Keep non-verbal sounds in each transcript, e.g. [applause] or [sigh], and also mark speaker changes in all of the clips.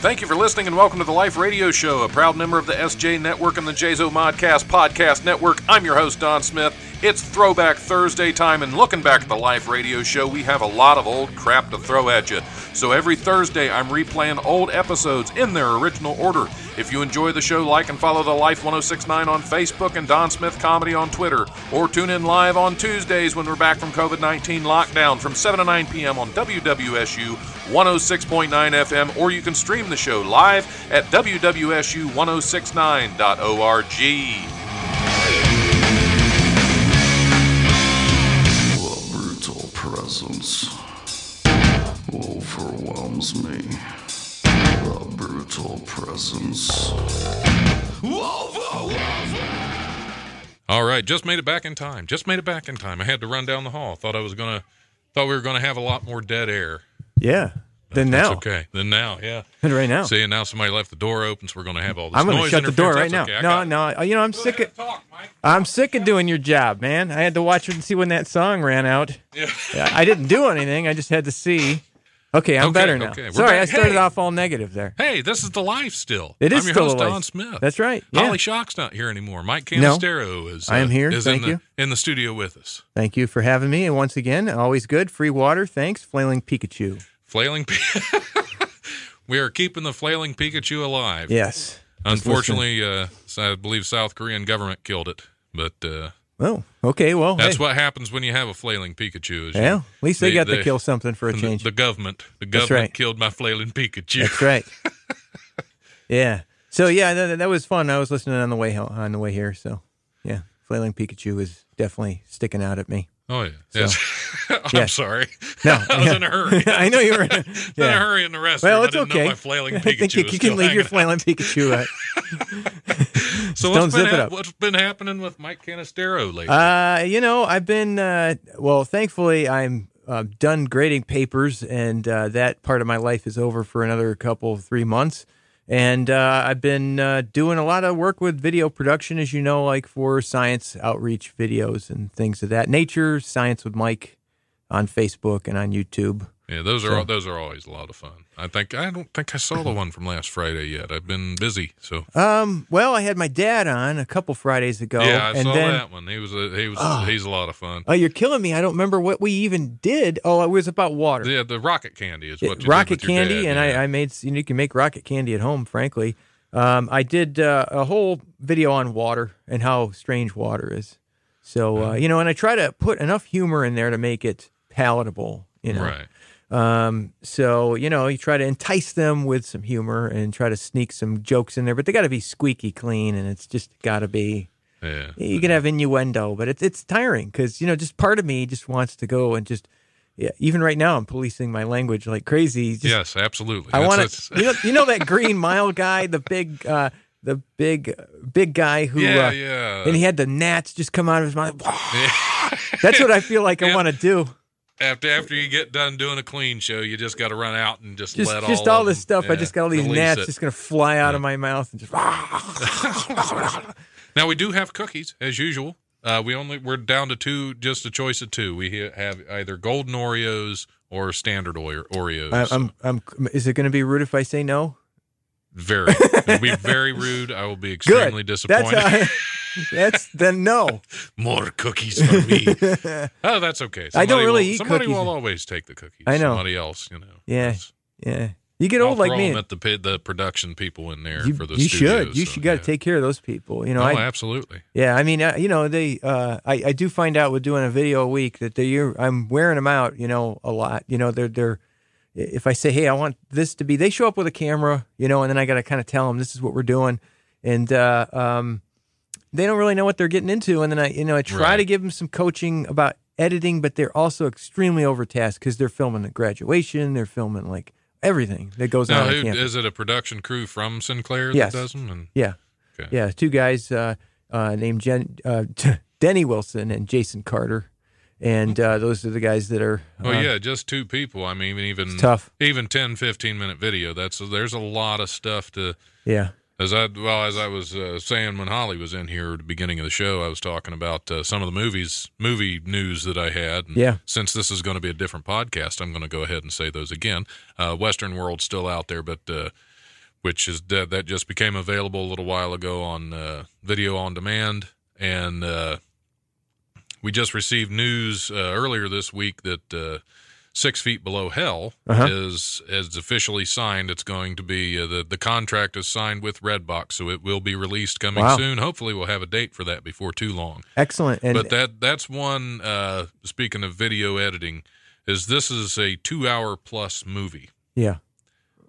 Speaker 1: Thank you for listening and welcome to the Life Radio Show, a proud member of the SJ Network and the JZO Modcast Podcast Network. I'm your host, Don Smith. It's Throwback Thursday time, and looking back at the Life Radio Show, we have a lot of old crap to throw at you. So every Thursday, I'm replaying old episodes in their original order. If you enjoy the show, like and follow the Life 1069 on Facebook and Don Smith Comedy on Twitter, or tune in live on Tuesdays when we're back from COVID 19 lockdown from 7 to 9 p.m. on WWSU 106.9 FM, or you can stream the show live at WWSU1069.org.
Speaker 2: presence overwhelms me. The brutal presence.
Speaker 1: All right, just made it back in time. Just made it back in time. I had to run down the hall. Thought I was gonna, thought we were gonna have a lot more dead air.
Speaker 3: Yeah. Then
Speaker 1: That's
Speaker 3: now.
Speaker 1: okay. Then now, yeah.
Speaker 3: And [laughs] right now.
Speaker 1: See, and now somebody left the door open, so we're gonna have all this
Speaker 3: I'm going to shut the door right now.
Speaker 1: Okay.
Speaker 3: No, no. You know, I'm
Speaker 1: Go
Speaker 3: sick of
Speaker 1: talk,
Speaker 3: I'm sick of doing your job, man. I had to watch it and see when that song ran out.
Speaker 1: Yeah.
Speaker 3: I didn't do anything. I just had to see. Okay, I'm
Speaker 1: Okay,
Speaker 3: better now.
Speaker 1: okay.
Speaker 3: Sorry,
Speaker 1: back.
Speaker 3: I started
Speaker 1: Hey.
Speaker 3: off all negative there.
Speaker 1: Hey, this is the life still.
Speaker 3: It is
Speaker 1: I'm your
Speaker 3: still
Speaker 1: host. Don Smith.
Speaker 3: That's right. Yeah.
Speaker 1: Holly Shock's not here anymore. Mike
Speaker 3: No.
Speaker 1: Canistero is.
Speaker 3: I am
Speaker 1: uh,
Speaker 3: here.
Speaker 1: Is
Speaker 3: Thank
Speaker 1: in the,
Speaker 3: you.
Speaker 1: in the studio with us.
Speaker 3: Thank you for having me. And once again, always good. Free water. Thanks. Flailing Pikachu.
Speaker 1: Flailing. [laughs] We are keeping the flailing Pikachu alive.
Speaker 3: Yes.
Speaker 1: Unfortunately, uh, I believe South Korean government killed it, but uh,
Speaker 3: Oh, okay. Well,
Speaker 1: that's
Speaker 3: hey.
Speaker 1: what happens when you have a flailing Pikachu. Is you-
Speaker 3: Yeah, at least they
Speaker 1: the-
Speaker 3: got
Speaker 1: the-
Speaker 3: to kill something for a change.
Speaker 1: the government, the government
Speaker 3: right.
Speaker 1: killed my flailing Pikachu.
Speaker 3: That's right. [laughs] yeah. So yeah, that, that was fun. I was listening on the way on the way here. So yeah, flailing Pikachu is definitely sticking out at me.
Speaker 1: Oh yeah. Yes. [laughs] I'm sorry.
Speaker 3: No, [laughs]
Speaker 1: I was
Speaker 3: yeah.
Speaker 1: in a hurry. [laughs]
Speaker 3: I know you were.
Speaker 1: in a
Speaker 3: Yeah.
Speaker 1: hurry in the restroom.
Speaker 3: Well,
Speaker 1: I
Speaker 3: it's
Speaker 1: didn't
Speaker 3: okay.
Speaker 1: Know my flailing
Speaker 3: I think you, you can leave your
Speaker 1: out.
Speaker 3: flailing Pikachu. Uh,
Speaker 1: So
Speaker 3: Don't
Speaker 1: what's been,
Speaker 3: zip it up.
Speaker 1: what's been happening with Mike Canistero lately?
Speaker 3: uh, you know, I've been uh, well. Thankfully, I'm uh, done grading papers, and uh, that part of my life is over for another couple, three months. And uh, I've been uh, doing a lot of work with video production, as you know, like for science outreach videos and things of that nature. Science with Mike on Facebook and on YouTube.
Speaker 1: Yeah, those are
Speaker 3: so-
Speaker 1: all, those are always a lot of fun. I think I don't think I saw the one from last Friday yet. I've been busy, so
Speaker 3: Um, well, I had my dad on a couple Fridays ago,
Speaker 1: yeah, I
Speaker 3: and
Speaker 1: saw
Speaker 3: then
Speaker 1: that one. He was a, he was
Speaker 3: Oh.
Speaker 1: he's a lot of fun.
Speaker 3: oh, you're killing me. I don't remember what we even did. Oh, it was about water.
Speaker 1: Yeah, the rocket candy is what you
Speaker 3: rocket
Speaker 1: did with your
Speaker 3: candy,
Speaker 1: dad,
Speaker 3: and
Speaker 1: yeah.
Speaker 3: I, I made. You, know, you can make rocket candy at home. Frankly, um, I did uh, a whole video on water and how strange water is. So uh, you know, and I try to put enough humor in there to make it palatable. You know,
Speaker 1: right.
Speaker 3: Um, so you know, you try to entice them with some humor and try to sneak some jokes in there, but they got to be squeaky clean, and it's just got to be.
Speaker 1: Yeah.
Speaker 3: You can have innuendo, but it's it's tiring because you know, just part of me just wants to go and just. Yeah, even right now, I'm policing my language like crazy. Just,
Speaker 1: yes, absolutely.
Speaker 3: I want to. You know, you know that Green Mile guy, the big, uh, the big, big guy who.
Speaker 1: yeah,
Speaker 3: uh,
Speaker 1: yeah.
Speaker 3: And he had the gnats just come out of his mouth. [laughs] That's what I feel like I want to do.
Speaker 1: After after you get done doing a clean show, you just got to run out and just,
Speaker 3: Just,
Speaker 1: let
Speaker 3: just
Speaker 1: all
Speaker 3: all this stuff. I just got all these gnats
Speaker 1: it.
Speaker 3: just gonna fly out of my mouth and just. [laughs]
Speaker 1: Now we do have cookies as usual. Uh, we only we're down to two, just a choice of two. We have either golden Oreos or standard Oreos.
Speaker 3: I, I'm, I'm. Is it gonna be rude if I say no?
Speaker 1: very, it'll be very [laughs] rude. I will be extremely
Speaker 3: Good.
Speaker 1: disappointed. [laughs]
Speaker 3: That's. Then no. [laughs]
Speaker 1: More cookies for me. [laughs] oh, that's okay.
Speaker 3: I don't really
Speaker 1: will,
Speaker 3: eat
Speaker 1: Somebody
Speaker 3: cookies.
Speaker 1: will always take the cookies.
Speaker 3: I know.
Speaker 1: Somebody else, you know.
Speaker 3: Yeah. Yeah. You get
Speaker 1: I'll
Speaker 3: old like
Speaker 1: throw
Speaker 3: me.
Speaker 1: them at the the production people in there
Speaker 3: You,
Speaker 1: for the
Speaker 3: you
Speaker 1: studios,
Speaker 3: should. You
Speaker 1: so,
Speaker 3: should got to
Speaker 1: yeah.
Speaker 3: take care of those people. You know,
Speaker 1: Oh,
Speaker 3: I,
Speaker 1: absolutely.
Speaker 3: Yeah, I mean, uh, you know, they. Uh, I I do find out with doing a video a week that they you I'm wearing them out. You know, a lot. You know, they're they're. If I say, hey, I want this to be, they show up with a camera. You know, and then I got to kind of tell them this is what we're doing, and uh, um, they don't really know what they're getting into. And then I, you know, I try
Speaker 1: Right.
Speaker 3: to give them some coaching about editing, but they're also extremely overtasked because they're filming the graduation, they're filming like everything that goes
Speaker 1: Now,
Speaker 3: on.
Speaker 1: who, is it a production crew from Sinclair
Speaker 3: Yes.
Speaker 1: that does them? And
Speaker 3: Yeah.
Speaker 1: Okay.
Speaker 3: Yeah. Two guys uh, uh, named Jen, uh, [laughs] Denny Wilson and Jason Carter. And uh, those are the guys that are.
Speaker 1: Oh
Speaker 3: uh,
Speaker 1: yeah, just two people. I mean, even
Speaker 3: tough.
Speaker 1: even 10, 15 minute video. That's there's a lot of stuff to.
Speaker 3: Yeah.
Speaker 1: As I well as I was uh, saying when Holly was in here at the beginning of the show, I was talking about uh, some of the movies, movie news that I had. And
Speaker 3: Yeah.
Speaker 1: Since this is going to be a different podcast, I'm going to go ahead and say those again. Uh, Western World still out there, but uh, which is that that just became available a little while ago on uh, video on demand, and uh, we just received news uh, earlier this week that uh, Six Feet Below Hell
Speaker 3: Uh-huh.
Speaker 1: is is officially signed. It's going to be uh, the the contract is signed with Redbox, so it will be released coming
Speaker 3: Wow.
Speaker 1: soon. Hopefully, we'll have a date for that before too long.
Speaker 3: Excellent. And
Speaker 1: but that that's one. Uh, speaking of video editing, is this is a two hour plus movie
Speaker 3: yeah.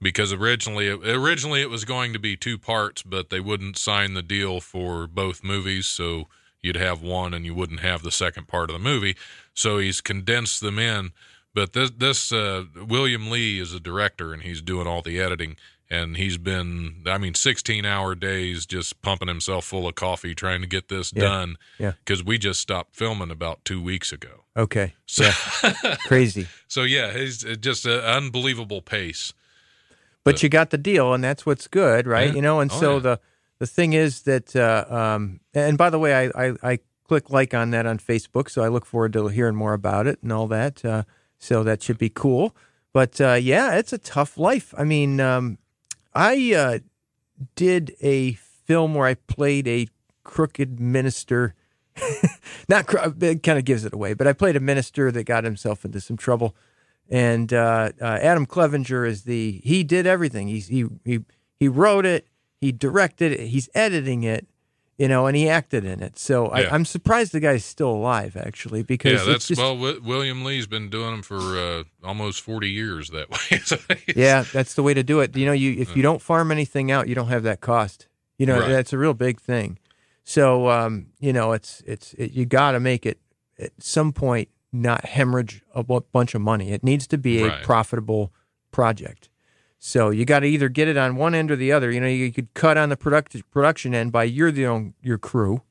Speaker 1: because originally originally it was going to be two parts, but they wouldn't sign the deal for both movies, so you'd have one and you wouldn't have the second part of the movie. So he's condensed them in. But this this uh, William Lee is a director and he's doing all the editing. And he's been, I mean, 16 hour days just pumping himself full of coffee trying to get this
Speaker 3: Yeah.
Speaker 1: done.
Speaker 3: Yeah.
Speaker 1: Because we just stopped filming about two weeks ago.
Speaker 3: Okay.
Speaker 1: So,
Speaker 3: Yeah. [laughs] Crazy.
Speaker 1: so yeah, he's uh, just an unbelievable pace.
Speaker 3: but you got the deal, and that's what's good, right?
Speaker 1: Yeah.
Speaker 3: You know, and
Speaker 1: Oh,
Speaker 3: so the the thing is that, uh, um, and by the way, I, I I click like on that on Facebook, so I look forward to hearing more about it and all that. Uh, so that should be cool. But uh, yeah, it's a tough life. I mean, um, I uh, did a film where I played a crooked minister. [laughs] Not cro- it kind of gives it away, but I played a minister that got himself into some trouble. And uh, uh, Adam Clevenger is the he did everything. He's he he he wrote it, he directed it, he's editing it, you know, and he acted in it. So I,
Speaker 1: Yeah.
Speaker 3: I'm surprised the guy's still alive, actually, because
Speaker 1: Yeah, that's
Speaker 3: just,
Speaker 1: well. W- William Lee's been doing them for uh, almost forty years that way. [laughs] So
Speaker 3: yeah, that's the way to do it. You know, you if you don't farm anything out, you don't have that cost. You know,
Speaker 1: Right.
Speaker 3: that's a real big thing. So, um, you know, it's it's it, you got to make it at some point not hemorrhage a bunch of money. It needs to be a
Speaker 1: Right.
Speaker 3: profitable project. So you got to either get it on one end or the other. You know, you could cut on the product, production end by you're the own, your crew,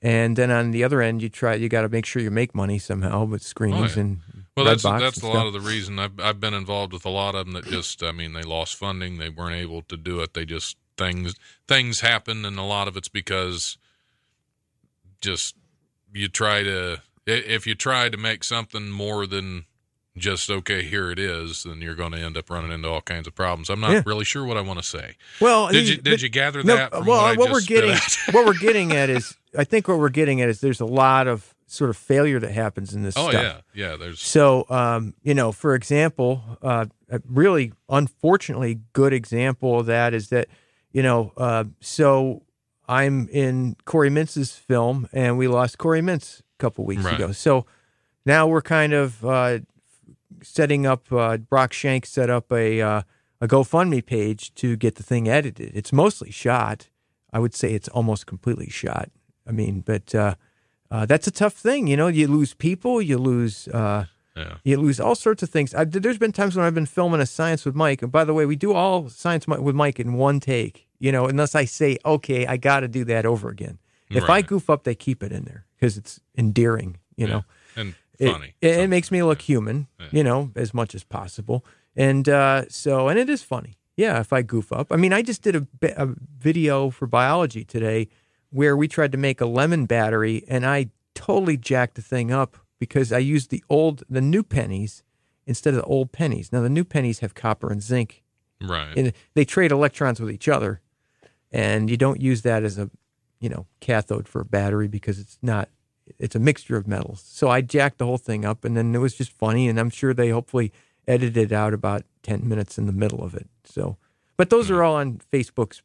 Speaker 3: and then on the other end you try. You got to make sure you make money somehow with screenings
Speaker 1: Oh, yeah.
Speaker 3: and
Speaker 1: Well, that's that's a lot of the reason I've I've been involved with a lot of them that just I mean they lost funding they weren't able to do it they just things things happen and a lot of it's because just you try to if you try to make something more than just okay here it is then you're going to end up running into all kinds of problems. I'm not
Speaker 3: Yeah.
Speaker 1: really sure what I want to say.
Speaker 3: Well,
Speaker 1: Did you did
Speaker 3: but-
Speaker 1: you gather
Speaker 3: No,
Speaker 1: that? from
Speaker 3: well,
Speaker 1: what,
Speaker 3: what we're getting, [laughs] what we're getting at [laughs] is, I think what we're getting at is there's a lot of sort of failure that happens in this
Speaker 1: oh
Speaker 3: stuff.
Speaker 1: yeah, yeah. There's
Speaker 3: So, um, you know, for example, uh, a really unfortunately good example of that is that, you know, uh, so I'm in Corey Mintz's film and we lost Corey Mintz a couple weeks
Speaker 1: Right.
Speaker 3: ago. So now we're kind of uh, setting up, uh, Brock Shank set up a, uh, a GoFundMe page to get the thing edited. It's mostly shot. I would say it's almost completely shot. I mean, but uh, uh, that's a tough thing. You know, you lose people, you lose. Uh,
Speaker 1: yeah.
Speaker 3: you lose all sorts of things. I, there's been times when I've been filming a science with Mike, and by the way, we do all science with Mike in one take. You know, unless I say, okay, I got to do that over again. If I goof up, they keep it in there because it's endearing. You know,
Speaker 1: and
Speaker 3: it,
Speaker 1: funny.
Speaker 3: It, it makes me look human. You know, as much as possible, and uh, so and it is funny. Yeah, if I goof up. I mean, I just did a, a video for biology today where we tried to make a lemon battery, and I totally jacked the thing up because I used the old, the new pennies instead of the old pennies. Now the new pennies have copper and zinc,
Speaker 1: right.
Speaker 3: and they trade electrons with each other, and you don't use that as a, you know, cathode for a battery because it's not. It's a mixture of metals. So I jacked the whole thing up, and then it was just funny, and I'm sure they hopefully edited out about ten minutes in the middle of it. So, but those
Speaker 1: Hmm.
Speaker 3: are all on Facebook's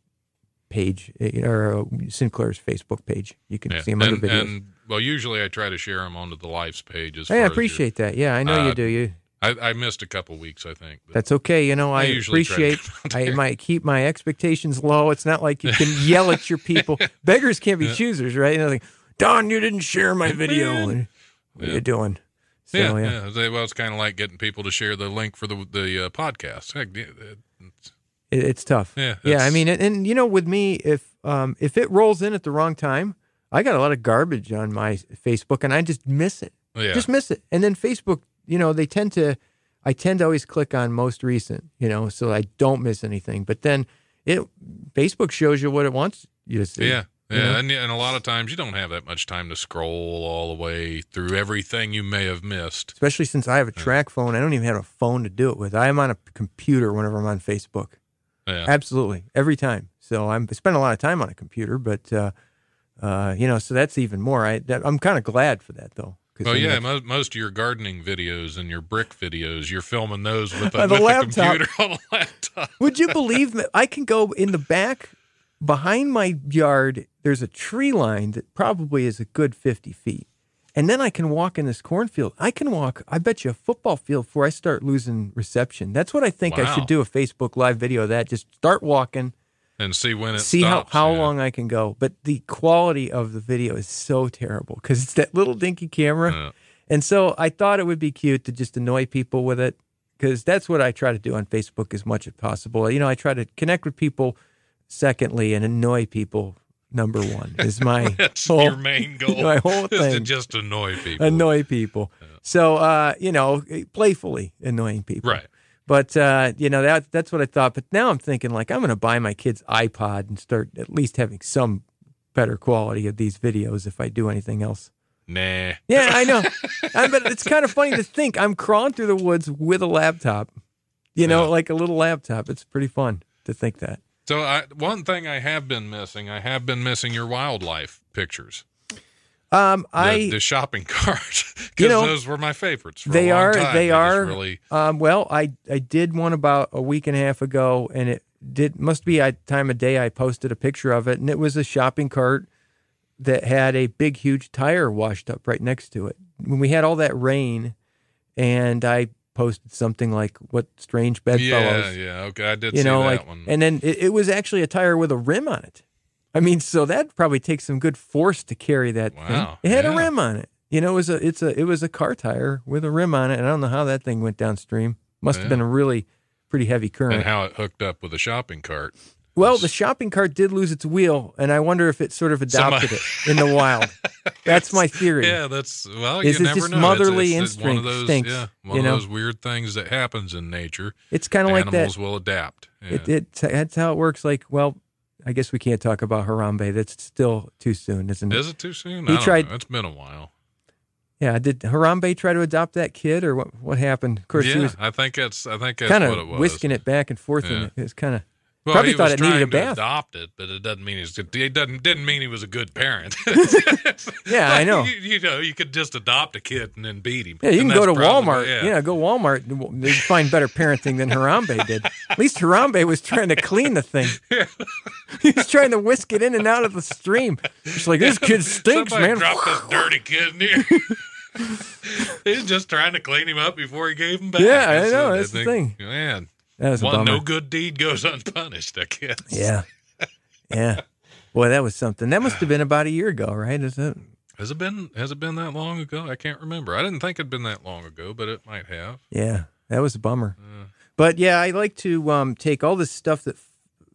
Speaker 3: page eh, or uh, Sinclair's Facebook page. You can
Speaker 1: Yeah.
Speaker 3: see them under
Speaker 1: and,
Speaker 3: videos.
Speaker 1: and well, usually I try to share them onto the Life's page. As
Speaker 3: Hey, I appreciate that. Yeah, I know you
Speaker 1: Uh,
Speaker 3: do. You
Speaker 1: I, I missed a couple weeks, I think.
Speaker 3: That's okay. You know,
Speaker 1: I
Speaker 3: I,
Speaker 1: usually try to
Speaker 3: appreciate. [laughs] I might keep my expectations low. It's not like you can yell at your people. [laughs] Beggars can't be choosers, right? You know, like, Don, you didn't share my video. And What are you doing? So,
Speaker 1: yeah,
Speaker 3: yeah.
Speaker 1: yeah. Well, it's kind of like getting people to share the link for the the uh, podcast. Heck, it's-
Speaker 3: It, it's tough.
Speaker 1: Yeah,
Speaker 3: yeah. I mean, and, and you know, with me, if um, if it rolls in at the wrong time, I got a lot of garbage on my Facebook, and I just miss it.
Speaker 1: Yeah.
Speaker 3: Just miss it. And then Facebook, you know, they tend to. I tend to always click on most recent, you know, so I don't miss anything. But then it Facebook shows you what it wants you to see.
Speaker 1: Yeah. Yeah, and, and a lot of times you don't have that much time to scroll all the way through everything you may have missed.
Speaker 3: especially since I have a track phone. I don't even have a phone to do it with. I am on a computer whenever I'm on Facebook.
Speaker 1: Yeah.
Speaker 3: absolutely every time. So I'm I spend a lot of time on a computer, but uh, uh, you know, so that's even more. I that, I'm kind of glad for that though.
Speaker 1: Oh yeah, most, most of your gardening videos and your brick videos, you're filming those with [laughs] a,
Speaker 3: the
Speaker 1: with
Speaker 3: laptop.
Speaker 1: computer [laughs] on a laptop.
Speaker 3: Would you believe me? I can go in the back behind my yard? There's a tree line that probably is a good 50 feet. And then I can walk in this cornfield. I can walk, I bet you, a football field before I start losing reception. That's what I think I should do a Facebook Live video of that. Just start walking,
Speaker 1: And see when it
Speaker 3: see
Speaker 1: stops.
Speaker 3: how, how
Speaker 1: yeah.
Speaker 3: long I can go. But the quality of the video is so terrible because it's that little dinky camera.
Speaker 1: Yeah.
Speaker 3: And so I thought it would be cute to just annoy people with it because that's what I try to do on Facebook as much as possible. You know, I try to connect with people, secondly, and annoy people. Number one is my [laughs]
Speaker 1: That's [laughs]
Speaker 3: whole-
Speaker 1: your main [laughs] goal.
Speaker 3: my whole
Speaker 1: is to
Speaker 3: thing.
Speaker 1: just annoy people.
Speaker 3: annoy people. So, uh, you know, playfully annoying people.
Speaker 1: Right.
Speaker 3: But uh, you know that that's what I thought. But now I'm thinking like I'm going to buy my kids iPod and start at least having some better quality of these videos if I do anything else.
Speaker 1: Nah.
Speaker 3: Yeah, I know. I, but it's kind of funny to think I'm crawling through the woods with a laptop. You know,
Speaker 1: Yeah.
Speaker 3: like a little laptop. It's pretty fun to think that.
Speaker 1: So I, one thing I have been missing, I have been missing your wildlife pictures.
Speaker 3: Um,
Speaker 1: The,
Speaker 3: I
Speaker 1: the shopping [laughs] cart, because
Speaker 3: You know,
Speaker 1: those were my favorites.
Speaker 3: They are
Speaker 1: time.
Speaker 3: they
Speaker 1: just
Speaker 3: are
Speaker 1: really.
Speaker 3: um well I I did one about a week and a half ago and it did must be a time of day I posted a picture of it and it was a shopping cart that had a big huge tire washed up right next to it. When we had all that rain and I posted something like what strange bedfellows.
Speaker 1: Yeah, yeah. Okay, I did
Speaker 3: you
Speaker 1: see
Speaker 3: know
Speaker 1: that
Speaker 3: like
Speaker 1: one.
Speaker 3: and then it, it was actually a tire with a rim on it. I mean so that probably takes some good force to carry that thing. It had a rim on it. You know it was a it's a it was a car tire with a rim on it and i don't know how that thing went downstream. Must have been a really pretty heavy current.
Speaker 1: And how it hooked up with a shopping cart.
Speaker 3: Well the shopping cart did lose its wheel and i wonder if it sort of uh, adopted
Speaker 1: Somebody-
Speaker 3: it in the wild that's my [laughs] theory
Speaker 1: Yeah, that's well.
Speaker 3: Is
Speaker 1: you
Speaker 3: it
Speaker 1: never
Speaker 3: just
Speaker 1: know. It's-
Speaker 3: motherly
Speaker 1: it's, it's one of those,
Speaker 3: stinks,
Speaker 1: yeah, one
Speaker 3: you
Speaker 1: of
Speaker 3: know?
Speaker 1: those weird things that happens in nature.
Speaker 3: it's kind of like that
Speaker 1: Animals will adapt. Yeah.
Speaker 3: It, it that's how it works. Like, well, I guess we can't talk about Harambe. That's still too soon, isn't it?
Speaker 1: Is it too soon?
Speaker 3: He tried-
Speaker 1: know. It's been a while.
Speaker 3: Yeah. Did Harambe try to adopt that kid, or what? What happened? Of course,
Speaker 1: yeah,
Speaker 3: he was
Speaker 1: I think that's. I think that's
Speaker 3: kind
Speaker 1: what it
Speaker 3: of whisking it back and forth,
Speaker 1: Yeah.
Speaker 3: and it was kind of.
Speaker 1: Well,
Speaker 3: Probably thought
Speaker 1: was
Speaker 3: it needed a bath.
Speaker 1: adopt it, but it doesn't mean he's. It doesn't didn't mean he was a good parent. [laughs]
Speaker 3: Yeah, I know.
Speaker 1: You, you know, you could just adopt a kid and then beat him.
Speaker 3: Yeah, you
Speaker 1: And
Speaker 3: can go to
Speaker 1: probably-
Speaker 3: Walmart.
Speaker 1: Yeah.
Speaker 3: Yeah. go Walmart. They'd find better parenting than Harambe did. At least Harambe was trying to clean the thing. he was trying to whisk it in and out of the stream. It's like this kid stinks,
Speaker 1: Somebody
Speaker 3: man.
Speaker 1: dropped this [laughs] dirty kid in here. [laughs] He's just trying to clean him up before he gave him back.
Speaker 3: Yeah, I know, that's the thing.
Speaker 1: Man,
Speaker 3: That a
Speaker 1: one no good deed goes [laughs] unpunished. I guess.
Speaker 3: Yeah, yeah. Boy, that was something. That must have been about a year ago, right? Is it?
Speaker 1: Has it been? Has it been that long ago? I can't remember. I didn't think it'd been that long ago, but it might have.
Speaker 3: Yeah, that was a bummer. But yeah, I like to um, take all this stuff that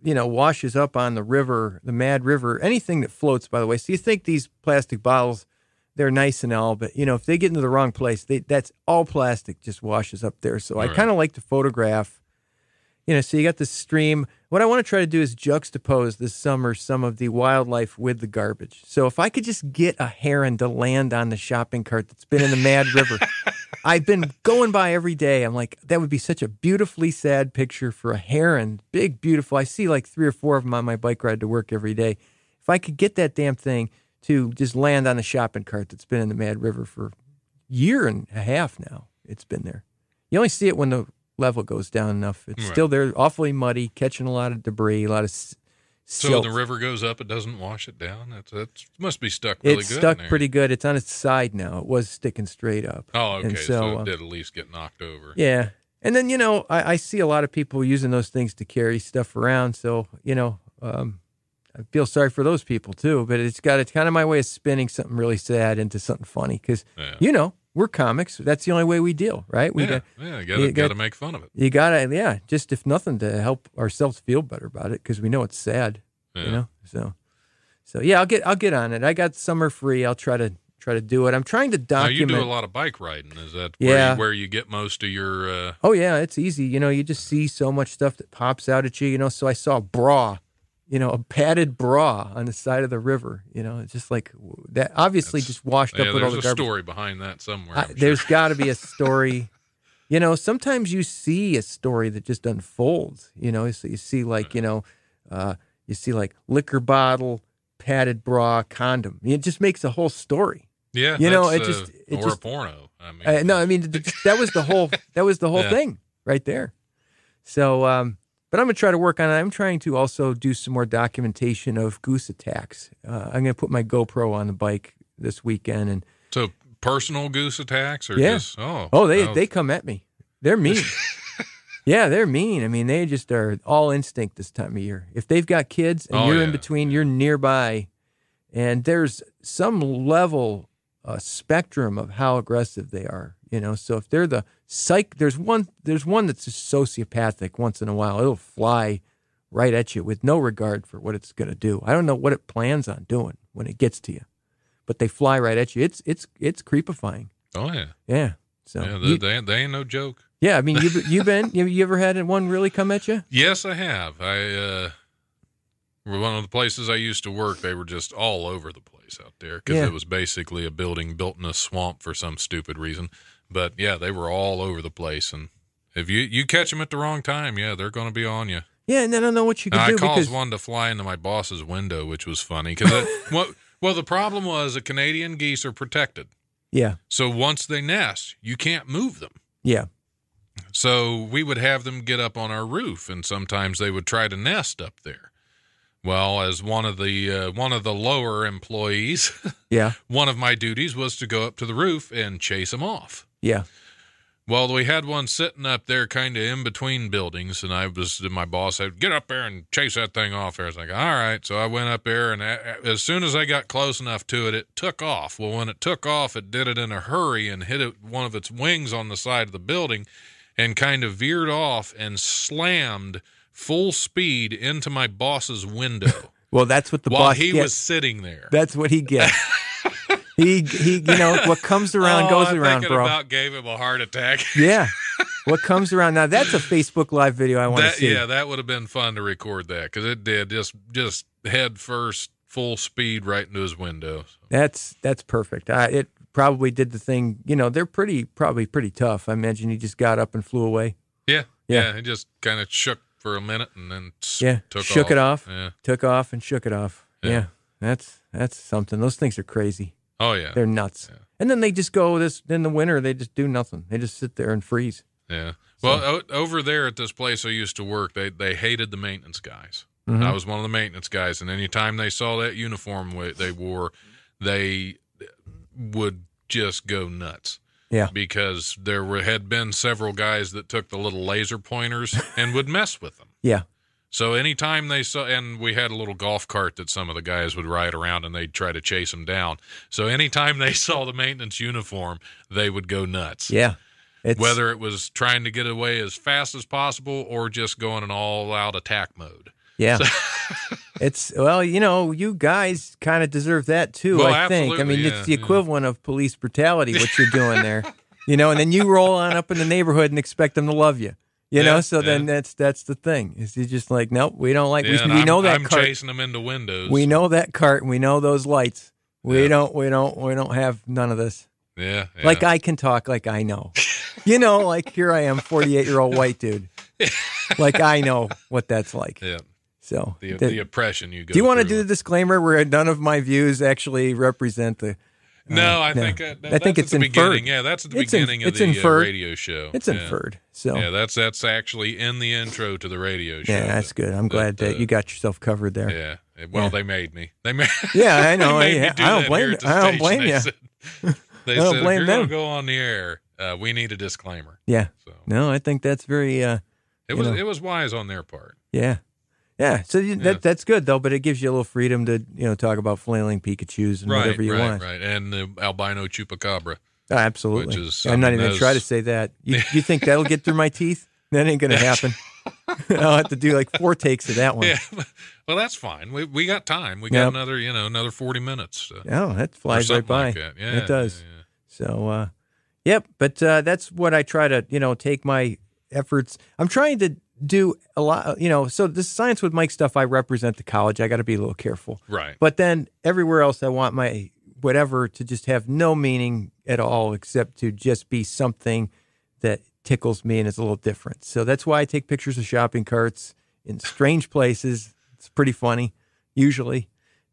Speaker 3: you know washes up on the river, the Mad River, anything that floats. By the way, so you think these plastic bottles, they're nice and all, but you know if they get into the wrong place, they, that's all plastic just washes up there. So I
Speaker 1: Right.
Speaker 3: kind of like to photograph. You know, so you got the stream. What I want to try to do is juxtapose this summer some of the wildlife with the garbage. So if I could just get a heron to land on the shopping cart that's been in the Mad River, [laughs] I've been going by every day. I'm like, that would be such a beautifully sad picture for a heron. Big, beautiful. I see like three or four of them on my bike ride to work every day. If I could get that damn thing to just land on the shopping cart that's been in the Mad River for a year and a half now, it's been there. You only see it when the level goes down enough. It's
Speaker 1: Right.
Speaker 3: still there, awfully muddy, catching a lot of debris, a lot of s-
Speaker 1: So the river goes up, it doesn't wash it down. That's that must be stuck really
Speaker 3: it's
Speaker 1: good. in
Speaker 3: stuck pretty good. It's on its side now. It was sticking straight up.
Speaker 1: Oh, okay.
Speaker 3: And
Speaker 1: so,
Speaker 3: so,
Speaker 1: it
Speaker 3: uh,
Speaker 1: did at least get knocked over.
Speaker 3: Yeah. And then, you know, I, I see a lot of people using those things to carry stuff around. So, you know, um, I feel sorry for those people too. But it's got it's kind of my way of spinning something really sad into something funny because,
Speaker 1: Yeah.
Speaker 3: you know, we're comics. That's the only way we deal, right? We
Speaker 1: yeah,
Speaker 3: got
Speaker 1: yeah. You gotta,
Speaker 3: got-
Speaker 1: got to make fun of it.
Speaker 3: you gotta, yeah, just if nothing to help ourselves feel better about it because we know it's sad,
Speaker 1: Yeah.
Speaker 3: you know. So, so yeah, I'll get I'll get on it. I got summer free. I'll try to try to do it. I'm trying to
Speaker 1: Now you
Speaker 3: document.
Speaker 1: do a lot of bike riding. Is that where,
Speaker 3: Yeah.
Speaker 1: you, where you get most of your? Uh,
Speaker 3: Oh yeah, it's easy. You know, you just see so much stuff that pops out at you. You know, so I saw bra, you know, a padded bra on the side of the river. You know, it's just like that. Obviously,
Speaker 1: That's-
Speaker 3: just washed
Speaker 1: yeah,
Speaker 3: up with all
Speaker 1: there's
Speaker 3: the
Speaker 1: a story behind that somewhere.
Speaker 3: I,
Speaker 1: sure.
Speaker 3: there's got to be a [laughs] story. you know, sometimes you see a story that just unfolds. You know, so you see like you know, uh, you see like liquor bottle, padded bra, condom. It just makes a whole story.
Speaker 1: Yeah,
Speaker 3: You know, it just-
Speaker 1: uh,
Speaker 3: it
Speaker 1: or
Speaker 3: just-
Speaker 1: a porno. I mean,
Speaker 3: Uh, no, I mean that was the whole that was the whole [laughs]
Speaker 1: Yeah.
Speaker 3: thing right there. So, um, but I'm gonna try to work on it. I'm trying to also do some more documentation of goose attacks. Uh, I'm gonna put my GoPro on the bike this weekend, and
Speaker 1: so personal goose attacks or
Speaker 3: Yeah.
Speaker 1: just oh
Speaker 3: oh, they
Speaker 1: oh,
Speaker 3: they come at me. They're mean. [laughs] yeah, they're mean. I mean, they just are all instinct this time of year. If they've got kids and
Speaker 1: Oh,
Speaker 3: you're in between, you're nearby, and there's some level, uh, spectrum of how aggressive they are. You know, so if they're the psych, there's one, there's one that's just sociopathic. Once in a while, it'll fly right at you with no regard for what it's going to do. I don't know what it plans on doing when it gets to you, but they fly right at you. It's it's it's creepifying.
Speaker 1: oh yeah
Speaker 3: Yeah. So
Speaker 1: yeah they,
Speaker 3: you-
Speaker 1: they, they ain't no joke.
Speaker 3: yeah, I mean, you've [laughs] you been you, you ever had one really come at you?
Speaker 1: Yes, I have. I uh, one of the places I used to work. They were just all over the place out there because
Speaker 3: Yeah.
Speaker 1: it was basically a building built in a swamp for some stupid reason. But yeah, they were all over the place, and if you you catch them at the wrong time, yeah, they're going to be on you.
Speaker 3: Yeah, and I don't know what you can
Speaker 1: I
Speaker 3: do
Speaker 1: caused
Speaker 3: because
Speaker 1: one to fly into my boss's window, which was funny because what [laughs] well the problem was the Canadian geese are protected,
Speaker 3: yeah,
Speaker 1: so once they nest, you can't move them.
Speaker 3: yeah,
Speaker 1: So we would have them get up on our roof, and sometimes they would try to nest up there. Well, as one of the uh, one of the lower employees, [laughs]
Speaker 3: yeah,
Speaker 1: one of my duties was to go up to the roof and chase them off.
Speaker 3: Yeah,
Speaker 1: Well, we had one sitting up there, kind of in between buildings, and I was my boss said, "Get up there and chase that thing off." There, I was like, "All right." So I went up there, and as soon as I got close enough to it, it took off. Well, when it took off, it did it in a hurry and hit it one of its wings on the side of the building, and kind of veered off and slammed full speed into my boss's window [laughs]
Speaker 3: Well, that's what the
Speaker 1: while
Speaker 3: boss
Speaker 1: he
Speaker 3: gets.
Speaker 1: was sitting there.
Speaker 3: That's what he gets. [laughs] he he, you know, what comes [laughs] around
Speaker 1: oh,
Speaker 3: goes
Speaker 1: I
Speaker 3: around, bro.
Speaker 1: about gave him a heart attack. [laughs]
Speaker 3: yeah, what comes around now? That's a Facebook Live video I want to see.
Speaker 1: yeah that would have been fun to record that because it did just just head first full speed right into his window
Speaker 3: That's that's perfect. Uh, it probably did the thing. You know, they're pretty probably pretty tough. I imagine he just got up and flew away.
Speaker 1: yeah
Speaker 3: Yeah.
Speaker 1: yeah, it just kind of shook for a minute and then
Speaker 3: Yeah,
Speaker 1: took
Speaker 3: shook
Speaker 1: off.
Speaker 3: it off.
Speaker 1: yeah
Speaker 3: Took off and shook it off.
Speaker 1: Yeah.
Speaker 3: Yeah, that's that's something. Those things are crazy.
Speaker 1: Oh yeah
Speaker 3: They're nuts. And then they just go this in the winter. They just do nothing. They just sit there and freeze.
Speaker 1: yeah well o- over there at this place i used to work they they hated the maintenance guys
Speaker 3: Mm-hmm.
Speaker 1: i was one of the maintenance guys and anytime they saw that uniform they wore they would just go nuts
Speaker 3: Yeah.
Speaker 1: because there were had been several guys that took the little laser pointers [laughs] and would mess with them
Speaker 3: Yeah.
Speaker 1: So anytime they saw, and we had a little golf cart that some of the guys would ride around and they'd try to chase them down. So anytime they [laughs] saw the maintenance uniform, they would go nuts.
Speaker 3: Yeah. It's,
Speaker 1: Whether it was trying to get away as fast as possible or just going an all out attack mode.
Speaker 3: Yeah. [laughs] [laughs] it's well, you know, you guys kind of deserve that too.
Speaker 1: Well,
Speaker 3: I think. I mean,
Speaker 1: yeah,
Speaker 3: it's the
Speaker 1: yeah.
Speaker 3: equivalent of police brutality what you're doing there. You know, and then you roll on up in the neighborhood and expect them to love you. You
Speaker 1: Yeah,
Speaker 3: know, so then that's that's the thing. Is you just like, nope, we don't like.
Speaker 1: Yeah,
Speaker 3: we we know that
Speaker 1: I'm
Speaker 3: cart.
Speaker 1: chasing them into windows.
Speaker 3: We know that cart. and We know those lights. We
Speaker 1: Yeah.
Speaker 3: don't. We don't. We don't have none of this.
Speaker 1: Yeah. yeah.
Speaker 3: Like I can talk like I know. [laughs] you know, like here I am, 48 year old white dude. [laughs] like I know what that's like.
Speaker 1: yeah.
Speaker 3: So
Speaker 1: The,
Speaker 3: that-
Speaker 1: the oppression you go
Speaker 3: do you want to do the disclaimer where none of my views actually represent the?
Speaker 1: No, I
Speaker 3: no.
Speaker 1: think uh,
Speaker 3: I think it's
Speaker 1: the
Speaker 3: inferred.
Speaker 1: beginning. Yeah, that's at the
Speaker 3: It's in-
Speaker 1: beginning
Speaker 3: it's
Speaker 1: of the uh, radio show.
Speaker 3: It's
Speaker 1: Yeah.
Speaker 3: inferred. So
Speaker 1: Yeah,
Speaker 3: yeah,
Speaker 1: that's that's actually in the intro to the radio show.
Speaker 3: Yeah,
Speaker 1: that's
Speaker 3: good. I'm glad that
Speaker 1: uh,
Speaker 3: you got yourself covered there.
Speaker 1: Yeah. Well,
Speaker 3: Yeah.
Speaker 1: they made me. They made. [laughs]
Speaker 3: Yeah, I know.
Speaker 1: they me
Speaker 3: I-
Speaker 1: do
Speaker 3: I don't blame you. I don't blame
Speaker 1: They
Speaker 3: you.
Speaker 1: said- [laughs] They
Speaker 3: I don't
Speaker 1: said,
Speaker 3: blame
Speaker 1: if you're gonna go on the air, uh, we need a disclaimer.
Speaker 3: Yeah.
Speaker 1: So
Speaker 3: No, I think that's very. uh
Speaker 1: it was
Speaker 3: know.
Speaker 1: it was wise on their part.
Speaker 3: Yeah. Yeah. So you,
Speaker 1: Yeah.
Speaker 3: that that's good though, but it gives you a little freedom to you know talk about flailing Pikachu's and
Speaker 1: Right,
Speaker 3: whatever you
Speaker 1: right,
Speaker 3: want.
Speaker 1: right. And the albino chupacabra.
Speaker 3: Oh, absolutely.
Speaker 1: Which is-
Speaker 3: I'm not even gonna try to say that. You, you think that'll get through my teeth? That ain't gonna happen. [laughs] [laughs] I'll have to do like four takes of that one.
Speaker 1: Yeah. well, that's fine. We we got time. We got
Speaker 3: Yep.
Speaker 1: another you know another forty minutes. Uh,
Speaker 3: Oh, that flies right by.
Speaker 1: like. Yeah,
Speaker 3: it does.
Speaker 1: yeah.
Speaker 3: So, uh, yep. But uh, that's what I try to, you know, take my efforts. I'm trying to do a lot, you know. So the science with Mike stuff, I represent the college. I got to be a little careful.
Speaker 1: Right.
Speaker 3: But then everywhere else, I want my whatever to just have no meaning at all, except to just be something that tickles me and is a little different. So that's why I take pictures of shopping carts in strange places. It's pretty funny, usually.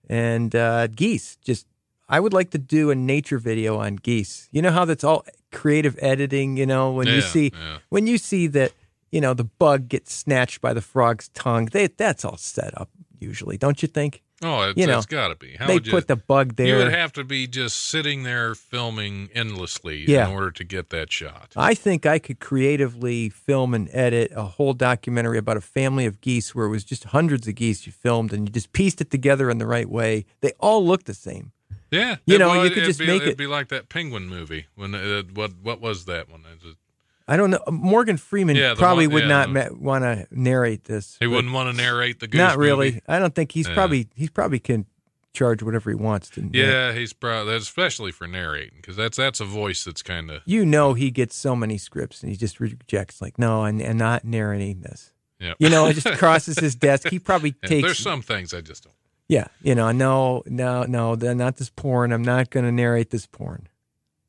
Speaker 3: And uh, geese, just I would like to do a nature video on geese. You know how that's all creative editing. You know when you see
Speaker 1: yeah.
Speaker 3: when you see that you know the bug gets snatched by the frog's tongue. They that's all set up usually, don't you think?
Speaker 1: Oh, it's,
Speaker 3: You know,
Speaker 1: it's got to be. How
Speaker 3: they
Speaker 1: would you,
Speaker 3: put the bug there.
Speaker 1: You would have to be just sitting there filming endlessly
Speaker 3: Yeah.
Speaker 1: in order to get that shot.
Speaker 3: I think I could creatively film and edit a whole documentary about a family of geese where it was just hundreds of geese you filmed and you just pieced it together in the right way. They all look the same.
Speaker 1: Yeah,
Speaker 3: You
Speaker 1: it
Speaker 3: know,
Speaker 1: would-
Speaker 3: you could just
Speaker 1: be,
Speaker 3: make
Speaker 1: it'd
Speaker 3: it-
Speaker 1: be like that penguin movie. When uh, what what was that one? It-
Speaker 3: I don't know. Morgan Freeman
Speaker 1: Yeah,
Speaker 3: probably
Speaker 1: one-
Speaker 3: would
Speaker 1: yeah,
Speaker 3: not ma- want to narrate this.
Speaker 1: He wouldn't want to narrate the goose.
Speaker 3: Not really.
Speaker 1: movie.
Speaker 3: I don't think he's
Speaker 1: Yeah.
Speaker 3: probably he's probably can charge whatever he wants to. narrate.
Speaker 1: Yeah, he's probably especially for narrating because that's that's a voice that's kind of
Speaker 3: You know he gets so many scripts and he just rejects like no, I'm, I'm not narrating this.
Speaker 1: yeah.
Speaker 3: You know, it just [laughs] crosses his desk. He probably takes
Speaker 1: There's some things I just don't.
Speaker 3: Yeah, you know, no, no, no, not this porn. I'm not going to narrate this porn.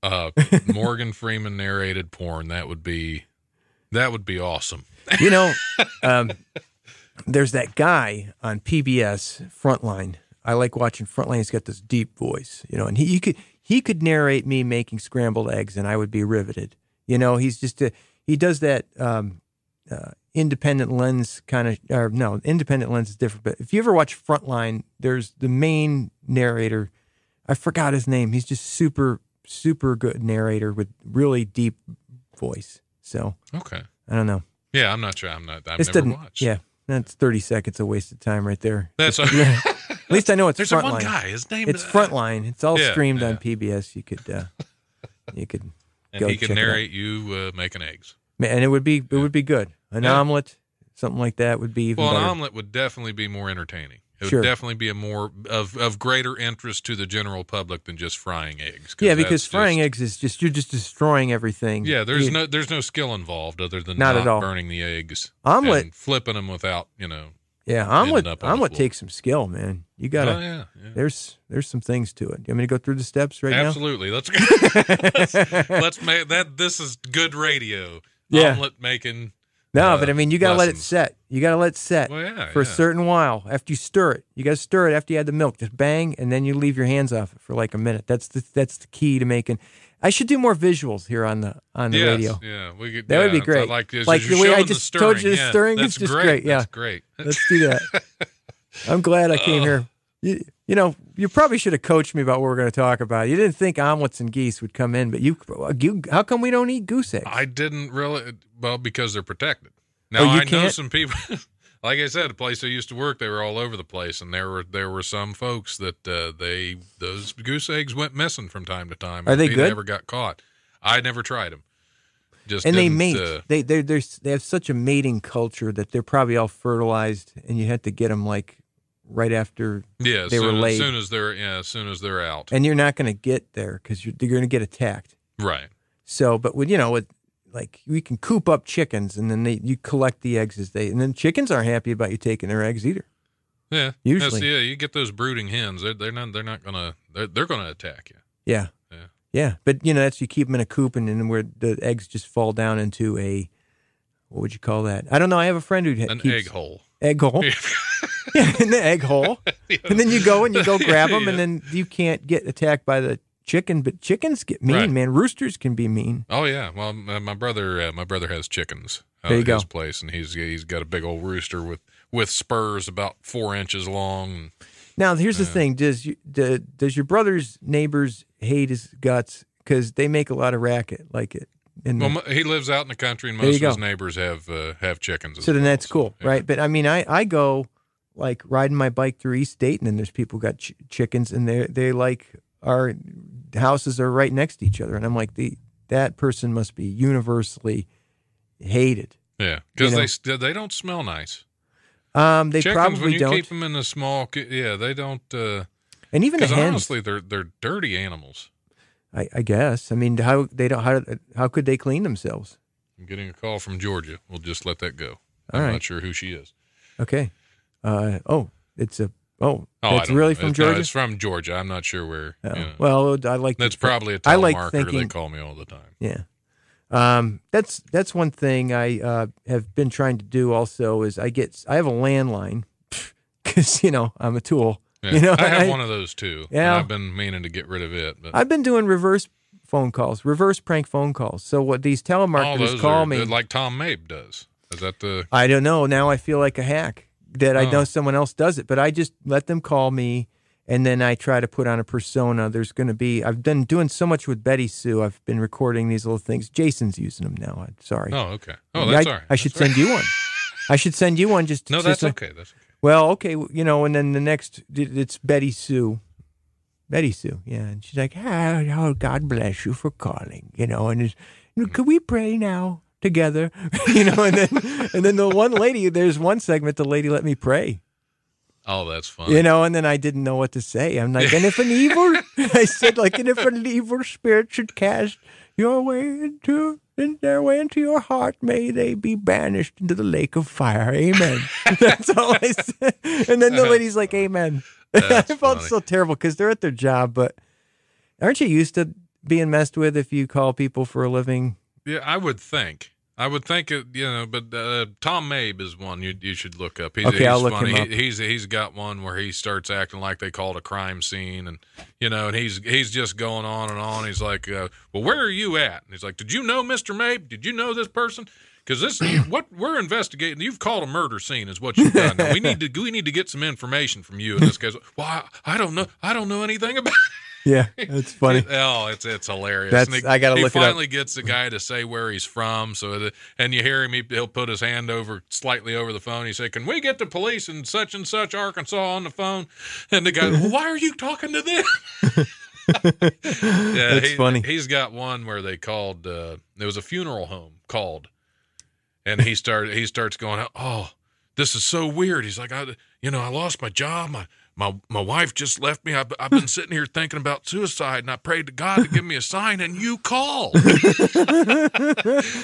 Speaker 1: Uh, Morgan Freeman narrated porn. That would be that would be awesome.
Speaker 3: You know, um, there's that guy on PBS Frontline. I like watching Frontline. He's got this deep voice, you know, and he could he could narrate me making scrambled eggs, and I would be riveted. You know, he's just a he does that um, uh, independent lens kind of or no independent lens is different. But if you ever watch Frontline, there's the main narrator. I forgot his name. He's just super super good narrator with really deep voice. So
Speaker 1: Okay.
Speaker 3: I don't know.
Speaker 1: Yeah, I'm not sure. I'm not. I've
Speaker 3: This
Speaker 1: never watched.
Speaker 3: Yeah, that's thirty seconds of wasted time right there.
Speaker 1: That's
Speaker 3: Yeah. [laughs] At least I know it's
Speaker 1: There's
Speaker 3: frontline.
Speaker 1: one guy. His name.
Speaker 3: It's
Speaker 1: uh,
Speaker 3: frontline. It's all
Speaker 1: Yeah,
Speaker 3: streamed on. PBS. You could, uh, [laughs] you could,
Speaker 1: and he can narrate you uh, making eggs.
Speaker 3: and it would be it would be good. An
Speaker 1: Yeah.
Speaker 3: omelet, something like that would be even
Speaker 1: Well, an
Speaker 3: better.
Speaker 1: omelet would definitely be more entertaining. It
Speaker 3: Sure.
Speaker 1: would definitely be a more of of greater interest to the general public than just frying eggs.
Speaker 3: yeah, because frying
Speaker 1: just-
Speaker 3: eggs is just you're just destroying everything.
Speaker 1: Yeah, there's
Speaker 3: You-
Speaker 1: no there's no skill involved other than
Speaker 3: Not
Speaker 1: not,
Speaker 3: at all.
Speaker 1: burning the eggs,
Speaker 3: Omelet-
Speaker 1: and flipping them without you know.
Speaker 3: yeah omelet.
Speaker 1: up on the
Speaker 3: Omelet takes some skill, man. You gotta.
Speaker 1: oh yeah, yeah.
Speaker 3: There's there's some things to it. You want me to go through the steps right now?
Speaker 1: Absolutely. Let's [laughs] [laughs] let's, let's make that. This is good radio.
Speaker 3: Yeah.
Speaker 1: Omelet making.
Speaker 3: No,
Speaker 1: uh,
Speaker 3: but I mean, you gotta let it set. You gotta let it set.
Speaker 1: Well, yeah,
Speaker 3: for a certain while after you stir it. You got to stir it after you add the milk. Just bang, and then you leave your hands off it for like a minute. That's the that's the key to making. I should do more visuals here on the on the
Speaker 1: Yes,
Speaker 3: radio.
Speaker 1: Yeah, we could,
Speaker 3: That would be great.
Speaker 1: Like, as
Speaker 3: Like the way I just
Speaker 1: the
Speaker 3: told you the
Speaker 1: yeah,
Speaker 3: stirring is just
Speaker 1: great.
Speaker 3: great, yeah.
Speaker 1: That's great.
Speaker 3: Let's do that. [laughs] I'm glad I came here. You, you know, you probably should have coached me about what we're going to talk about. You didn't think omelets and geese would come in, but you, you how come we don't eat goose eggs?
Speaker 1: I didn't really well because they're protected. Now
Speaker 3: Oh,
Speaker 1: I know
Speaker 3: can't?
Speaker 1: some people. [laughs] like I said, the place I used to work, they were all over the place, and there were there were some folks that uh, they those goose eggs went missing from time to time.
Speaker 3: Are they
Speaker 1: and
Speaker 3: good?
Speaker 1: Never got caught. I never tried them. Just
Speaker 3: and they mate.
Speaker 1: Uh,
Speaker 3: they they they they have such a mating culture that they're probably all fertilized, and you have to get them like right after,
Speaker 1: yeah,
Speaker 3: they were laid.
Speaker 1: as soon as they're yeah, as soon as they're out.
Speaker 3: and you're not going to get there because you're, you're going to get attacked.
Speaker 1: Right.
Speaker 3: So, but with you know, with like we can coop up chickens, and then they you collect the eggs as they, and then chickens aren't happy about you taking their eggs either.
Speaker 1: Yeah.
Speaker 3: Usually.
Speaker 1: Yeah, you get those brooding hens. They're, they're not. They're not gonna. They're, they're gonna attack you.
Speaker 3: Yeah.
Speaker 1: Yeah.
Speaker 3: Yeah. But you know, that's you keep them in a coop and then where the eggs just fall down into a what would you call that? I don't know. I have a friend who
Speaker 1: An
Speaker 3: keeps
Speaker 1: egg hole.
Speaker 3: Egg hole. [laughs] [laughs] yeah, in the egg hole. [laughs] And then you go and you go grab them and then you can't get attacked by the chicken, but chickens get mean,
Speaker 1: Right.
Speaker 3: man. Roosters can be mean.
Speaker 1: Oh yeah. Well, uh, my brother, uh, my brother has chickens out
Speaker 3: There you go.
Speaker 1: his place, and he's he's got a big old rooster with with spurs about four inches long.
Speaker 3: Now, here's the thing: does you, do, does your brother's neighbors hate his guts because they make a lot of racket, like it? The,
Speaker 1: Well, he lives out in the country, and most of his neighbors have uh, have chickens.
Speaker 3: so then
Speaker 1: well,
Speaker 3: that's cool,
Speaker 1: yeah.
Speaker 3: right? But I mean, I I go like riding my bike through East Dayton, and there's people got ch- chickens, and they they like our houses are right next to each other, and I'm like, the that person must be universally hated.
Speaker 1: Yeah, because
Speaker 3: You know.
Speaker 1: they they don't smell nice.
Speaker 3: Um, they
Speaker 1: Chickens,
Speaker 3: probably
Speaker 1: when you
Speaker 3: don't,
Speaker 1: keep them in a small, yeah, they don't. Because
Speaker 3: and even the hens.
Speaker 1: honestly, they're they're dirty animals.
Speaker 3: I, I guess. I mean, how they don't how how could they clean themselves?
Speaker 1: I'm getting a call from Georgia. We'll just let that go.
Speaker 3: All
Speaker 1: I'm
Speaker 3: right.
Speaker 1: not sure who she is.
Speaker 3: Okay. Uh oh, it's a oh,
Speaker 1: Oh, I
Speaker 3: really
Speaker 1: know.
Speaker 3: from
Speaker 1: It's- no,
Speaker 3: Georgia.
Speaker 1: it's from Georgia. I'm not sure where.
Speaker 3: Oh,
Speaker 1: you know.
Speaker 3: Well, I like.
Speaker 1: That's
Speaker 3: to-
Speaker 1: probably a
Speaker 3: I like
Speaker 1: telemarketer.
Speaker 3: thinking-
Speaker 1: They call me all the time.
Speaker 3: Yeah. Um, that's that's one thing I uh, have been trying to do. Also, is I get I have a landline [laughs] because you know I'm a tool.
Speaker 1: Yeah.
Speaker 3: You know,
Speaker 1: I have
Speaker 3: I-
Speaker 1: one of those too. and
Speaker 3: Yeah.
Speaker 1: I've been meaning to get rid of it, but
Speaker 3: I've been doing reverse phone calls, reverse prank phone calls. So what these telemarketers call
Speaker 1: are
Speaker 3: me,
Speaker 1: like Tom Mabe does. Is that the?
Speaker 3: I don't know. Now I feel like a hack that I
Speaker 1: Oh.
Speaker 3: know someone else does it, but I just let them call me and then I try to put on a persona. There's going to be, I've been doing so much with Betty Sue. I've been recording these little things. Jason's using them now. I'm sorry.
Speaker 1: Oh, okay. Oh,
Speaker 3: I,
Speaker 1: that's all right.
Speaker 3: I should
Speaker 1: all
Speaker 3: send you one. I should send you one just
Speaker 1: right. No, that's
Speaker 3: like-
Speaker 1: okay. That's okay.
Speaker 3: Well, okay, you know, and then the next, it's Betty Sue. Betty Sue, yeah. And she's like, oh, oh, God bless you for calling, you know, and could we pray now together? [laughs] you know, and then, and then the one lady, there's one segment, the lady let me pray,
Speaker 1: Oh, that's funny.
Speaker 3: you know, and then I didn't know what to say. I'm like, and if an evil, [laughs] [laughs] I said, like, and if an evil spirit should cast your way into, in their way into your heart, may they be banished into the lake of fire. Amen. [laughs] That's all I said. And then the lady's like, Amen. I felt
Speaker 1: funny.
Speaker 3: so terrible because they're at their job, but aren't you used to being messed with if you call people for a living?
Speaker 1: Yeah, I would think. I would think it, you know, but uh, Tom Mabe is one you you should look up. He's,
Speaker 3: Okay,
Speaker 1: he's
Speaker 3: I'll look
Speaker 1: funny.
Speaker 3: him up.
Speaker 1: He, he's he's got one where he starts acting like they called a crime scene, and you know, and he's he's just going on and on. He's like, uh, "Well, where are you at?" And he's like, "Did you know Mister Mabe? Did you know this person?" Because this, [clears throat] what we're investigating, you've called a murder scene, is what you've done. Now, we need to we need to get some information from you. And this guy's, well, I, I don't know, I don't know anything about.
Speaker 3: Yeah, [laughs] that's funny.
Speaker 1: Oh, it's it's hilarious.
Speaker 3: That's-
Speaker 1: he-
Speaker 3: I gotta
Speaker 1: he
Speaker 3: look it up.
Speaker 1: finally gets the guy to say where he's from. So, the, and you hear him, he, he'll put his hand over slightly over the phone. He say, "Can we get the police in such and such Arkansas on the phone?" And the guy, well, "Why are you talking to them?" [laughs] [laughs] yeah,
Speaker 3: That's
Speaker 1: he-
Speaker 3: funny.
Speaker 1: He's got one where they called. Uh, there was a funeral home called, and he started. He starts going, "Oh, this is so weird." He's like, "I, you know, I lost my job. My my my wife just left me. I've, I've been sitting here thinking about suicide, and I prayed to God to give me a sign, and you called." [laughs]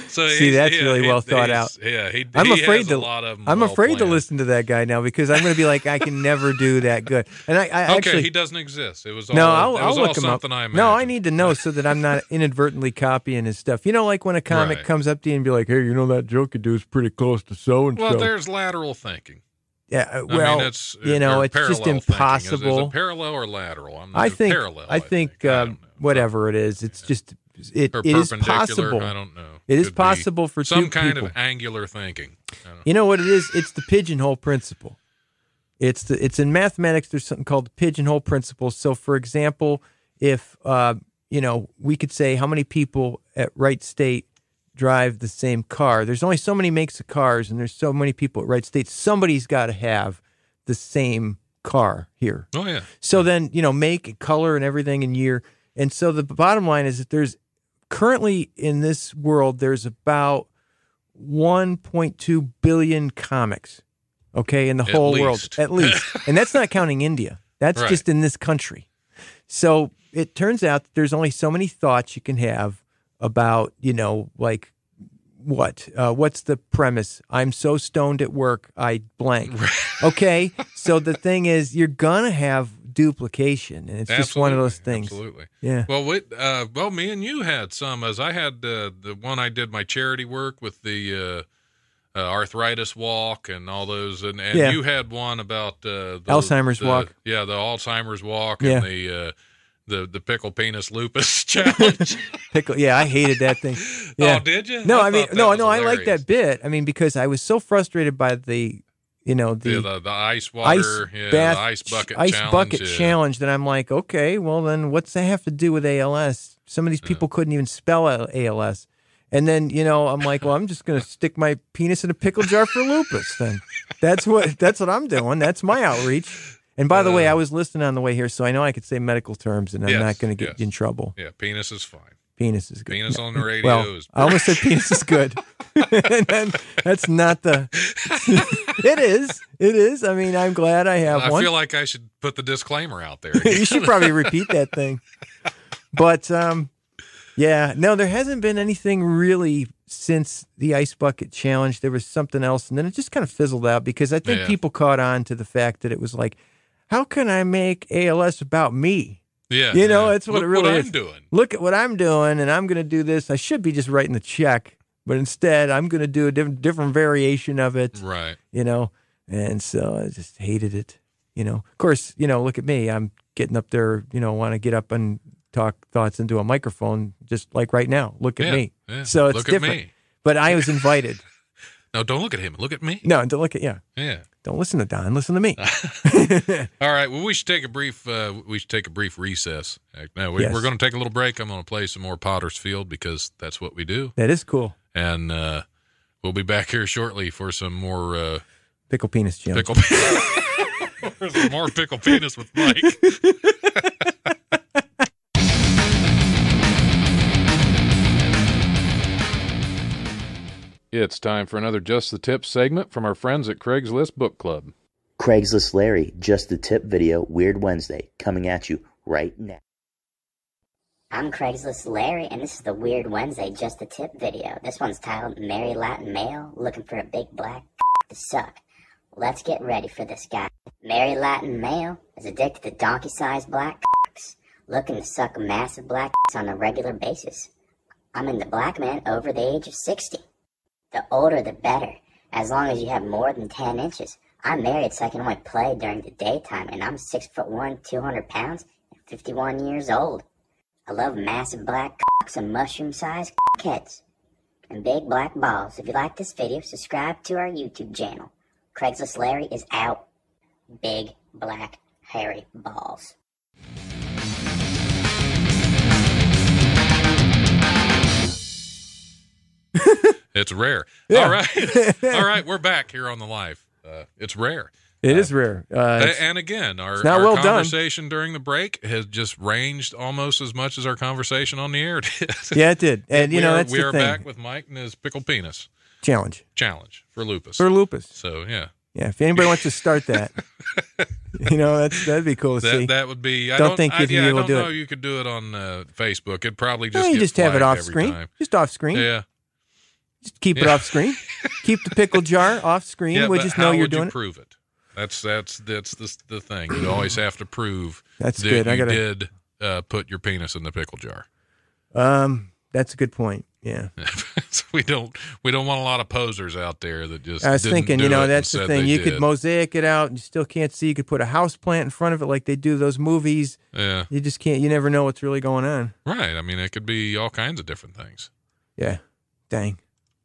Speaker 1: so
Speaker 3: See, that's
Speaker 1: yeah,
Speaker 3: really well thought out.
Speaker 1: Yeah, he,
Speaker 3: I'm
Speaker 1: he
Speaker 3: afraid to.
Speaker 1: a lot of
Speaker 3: I'm
Speaker 1: well
Speaker 3: afraid to listen to that guy now because I'm going to be like, I can never do that good. And I, I
Speaker 1: Okay,
Speaker 3: actually
Speaker 1: he doesn't exist. It was all,
Speaker 3: no, I'll, I'll look him up.
Speaker 1: something I
Speaker 3: no, I need to know so that I'm not [laughs] inadvertently copying his stuff. You know, like when a comic
Speaker 1: Right.
Speaker 3: comes up to you and be like, "Hey, you know that joke you do is pretty close to so and
Speaker 1: Well, there's lateral thinking.
Speaker 3: Yeah, uh,
Speaker 1: I
Speaker 3: well,
Speaker 1: mean, it's
Speaker 3: you know, it's just
Speaker 1: thinking. Is- Is,
Speaker 3: impossible.
Speaker 1: it parallel or lateral? I'm
Speaker 3: I think,
Speaker 1: parallel.
Speaker 3: I think,
Speaker 1: I
Speaker 3: uh,
Speaker 1: don't know.
Speaker 3: whatever it is, it's just it, it is possible.
Speaker 1: I don't know.
Speaker 3: It is
Speaker 1: Could
Speaker 3: possible for
Speaker 1: some kind
Speaker 3: people.
Speaker 1: of angular thinking. I.
Speaker 3: You know what it is? It's the pigeonhole principle. It's the it's in mathematics. There's something called the pigeonhole principle. So, for example, if uh, you know, we could say how many people at Wright State drive the same car. There's only so many makes of cars, and there's so many people at Wright State. Somebody's got to have the same car here.
Speaker 1: Oh yeah.
Speaker 3: So then, you know, make, color, and everything in year. And so the bottom line is that there's currently in this world, there's about 1.2 billion comics, okay, in the
Speaker 1: At
Speaker 3: whole world, at least. [laughs] and that's not counting India. That's
Speaker 1: Right.
Speaker 3: just in this country. So it turns out that there's only so many thoughts you can have about, you know, like what? Uh, what's the premise? I'm so stoned at work, I blank. Okay. [laughs] so the thing is, you're gonna have duplication, and it's just one of those things.
Speaker 1: Absolutely.
Speaker 3: Yeah.
Speaker 1: Well, we, uh, well, me and you had some. As I had uh, the one I did my charity work with the uh, uh, arthritis walk and all those, and, and
Speaker 3: Yeah.
Speaker 1: you had one about uh, the,
Speaker 3: Alzheimer's
Speaker 1: the-
Speaker 3: walk.
Speaker 1: Yeah, the Alzheimer's walk
Speaker 3: Yeah.
Speaker 1: and the uh, the the pickle penis lupus [laughs] challenge.
Speaker 3: Pickle. Yeah, I hated that thing. [laughs] Oh, yeah.
Speaker 1: Oh, did you?
Speaker 3: No, I, mean,
Speaker 1: thought that
Speaker 3: no, no, I like that bit. I mean, because I was so frustrated by the, you know, the,
Speaker 1: The, the, the ice
Speaker 3: ice
Speaker 1: water, yeah,
Speaker 3: bath,
Speaker 1: the ice bucket
Speaker 3: ice
Speaker 1: challenge.
Speaker 3: bucket
Speaker 1: yeah.
Speaker 3: challenge. That I'm like, okay, well then, what's that have to do with ALS? Some of these people couldn't even spell ALS. And then, you know, I'm like, well, I'm just going [laughs] to stick my penis in a pickle jar for lupus. Then that's what that's what I'm doing. That's my outreach. And by the way, I was listening on the way here, so I know I could say medical terms, and I'm
Speaker 1: Yes,
Speaker 3: not going to get
Speaker 1: yes.
Speaker 3: in trouble.
Speaker 1: Yeah, penis is fine.
Speaker 3: Penis is good.
Speaker 1: Penis
Speaker 3: No.
Speaker 1: on the radio
Speaker 3: Well,
Speaker 1: is.
Speaker 3: I almost said penis is good. [laughs] [laughs] and then that's not the. [laughs] it is. It is. I mean, I'm glad I have
Speaker 1: I
Speaker 3: one.
Speaker 1: feel like I should put the disclaimer out there.
Speaker 3: you should probably repeat that thing. But um, yeah, no, there hasn't been anything really since the ice bucket challenge. There was something else, and then it just kind of fizzled out because I think
Speaker 1: Yeah.
Speaker 3: people caught on to the fact that it was like, how can I make ALS about me?
Speaker 1: Yeah,
Speaker 3: You know,
Speaker 1: yeah.
Speaker 3: that's what
Speaker 1: Look
Speaker 3: it really
Speaker 1: what
Speaker 3: is.
Speaker 1: I'm doing.
Speaker 3: Look at what I'm doing, and I'm going to do this. I should be just writing the check, but instead, I'm going to do a different, different variation of it.
Speaker 1: Right.
Speaker 3: You know, and so I just hated it. You know, of course, you know, look at me. I'm getting up there. You know, want to get up and talk thoughts into a microphone, just like right now. Look at
Speaker 1: Yeah,
Speaker 3: me.
Speaker 1: yeah.
Speaker 3: So it's
Speaker 1: Look at
Speaker 3: different.
Speaker 1: me.
Speaker 3: But I was invited. [laughs]
Speaker 1: No, don't look at him. Look at me.
Speaker 3: no, don't look at yeah.
Speaker 1: Yeah.
Speaker 3: Don't listen to Don. Listen to me. [laughs]
Speaker 1: All right. Well, we should take a brief. Uh, we should take a brief recess. No, we,
Speaker 3: Yes.
Speaker 1: we're going to take a little break. I'm going to play some more Potter's Field because that's what we do,
Speaker 3: that is cool.
Speaker 1: and uh, we'll be back here shortly for some more uh,
Speaker 3: Pickle penis, Jim.
Speaker 1: pickle. [laughs] [laughs] more pickle penis with Mike. It's time for another Just the Tip segment from our friends at Craigslist Book Club.
Speaker 4: Craigslist Larry, just the tip video, Weird Wednesday, coming at you right now.
Speaker 5: I'm Craigslist Larry, and this is the Weird Wednesday Just a Tip video. This one's titled Mary Latin Male Looking for a Big Black [laughs] to Suck. Let's get ready for this guy. Mary Latin Male is addicted to donkey sized black cocks, [laughs] looking to suck massive black [laughs] on a regular basis. I'm in the black men over the age of 60. The older the better, as long as you have more than 10 inches. I'm married so I can only play during the daytime, and I'm 6 foot 1, 200 pounds, and 51 years old. I love massive black cocks and mushroom sized heads and big black balls. If you like this video, subscribe to our YouTube channel. Craigslist Larry is out. Big black hairy balls. [laughs]
Speaker 1: It's rare. [laughs]
Speaker 3: Yeah.
Speaker 1: All right. [laughs] All right. We're back here on the live. Uh, it's rare.
Speaker 3: It is rare. Uh,
Speaker 1: and again, our, our
Speaker 3: well done.
Speaker 1: conversation during the break has just ranged almost as much as our conversation on the air did.
Speaker 3: yeah, it did. And you
Speaker 1: we
Speaker 3: know
Speaker 1: are,
Speaker 3: that's
Speaker 1: we
Speaker 3: the
Speaker 1: are
Speaker 3: thing.
Speaker 1: back with Mike and his pickle penis
Speaker 3: Challenge
Speaker 1: challenge for lupus.
Speaker 3: for lupus.
Speaker 1: so yeah,
Speaker 3: Yeah, if anybody wants to start that, you know that's that'd be cool to see.
Speaker 1: that that would be. I
Speaker 3: Don't
Speaker 1: don't,
Speaker 3: think
Speaker 1: I,
Speaker 3: you
Speaker 1: yeah, I
Speaker 3: will do
Speaker 1: know
Speaker 3: it.
Speaker 1: you could do it on uh, Facebook. It'd probably
Speaker 3: no,
Speaker 1: just
Speaker 3: you
Speaker 1: get
Speaker 3: just have it off screen.
Speaker 1: time.
Speaker 3: Just off screen.
Speaker 1: Yeah,
Speaker 3: Just keep it off screen. keep the pickle jar off screen.
Speaker 1: yeah.
Speaker 3: we just know you're doing
Speaker 1: you
Speaker 3: it.
Speaker 1: prove it? That's that's that's the the thing. You always have to prove
Speaker 3: That's
Speaker 1: that
Speaker 3: good. I
Speaker 1: you
Speaker 3: gotta-
Speaker 1: did uh, put your penis in the pickle jar.
Speaker 3: Um, that's a good point. Yeah, [laughs]
Speaker 1: so we don't we don't want a lot of posers out there that just.
Speaker 3: I was thinking, you know, that's the thing. You could mosaic it out, and you still can't see. You could put a house plant in front of it, like they do those movies.
Speaker 1: Yeah,
Speaker 3: You just can't. You never know what's really going on.
Speaker 1: right. I mean, it could be all kinds of different things.
Speaker 3: Yeah. Dang.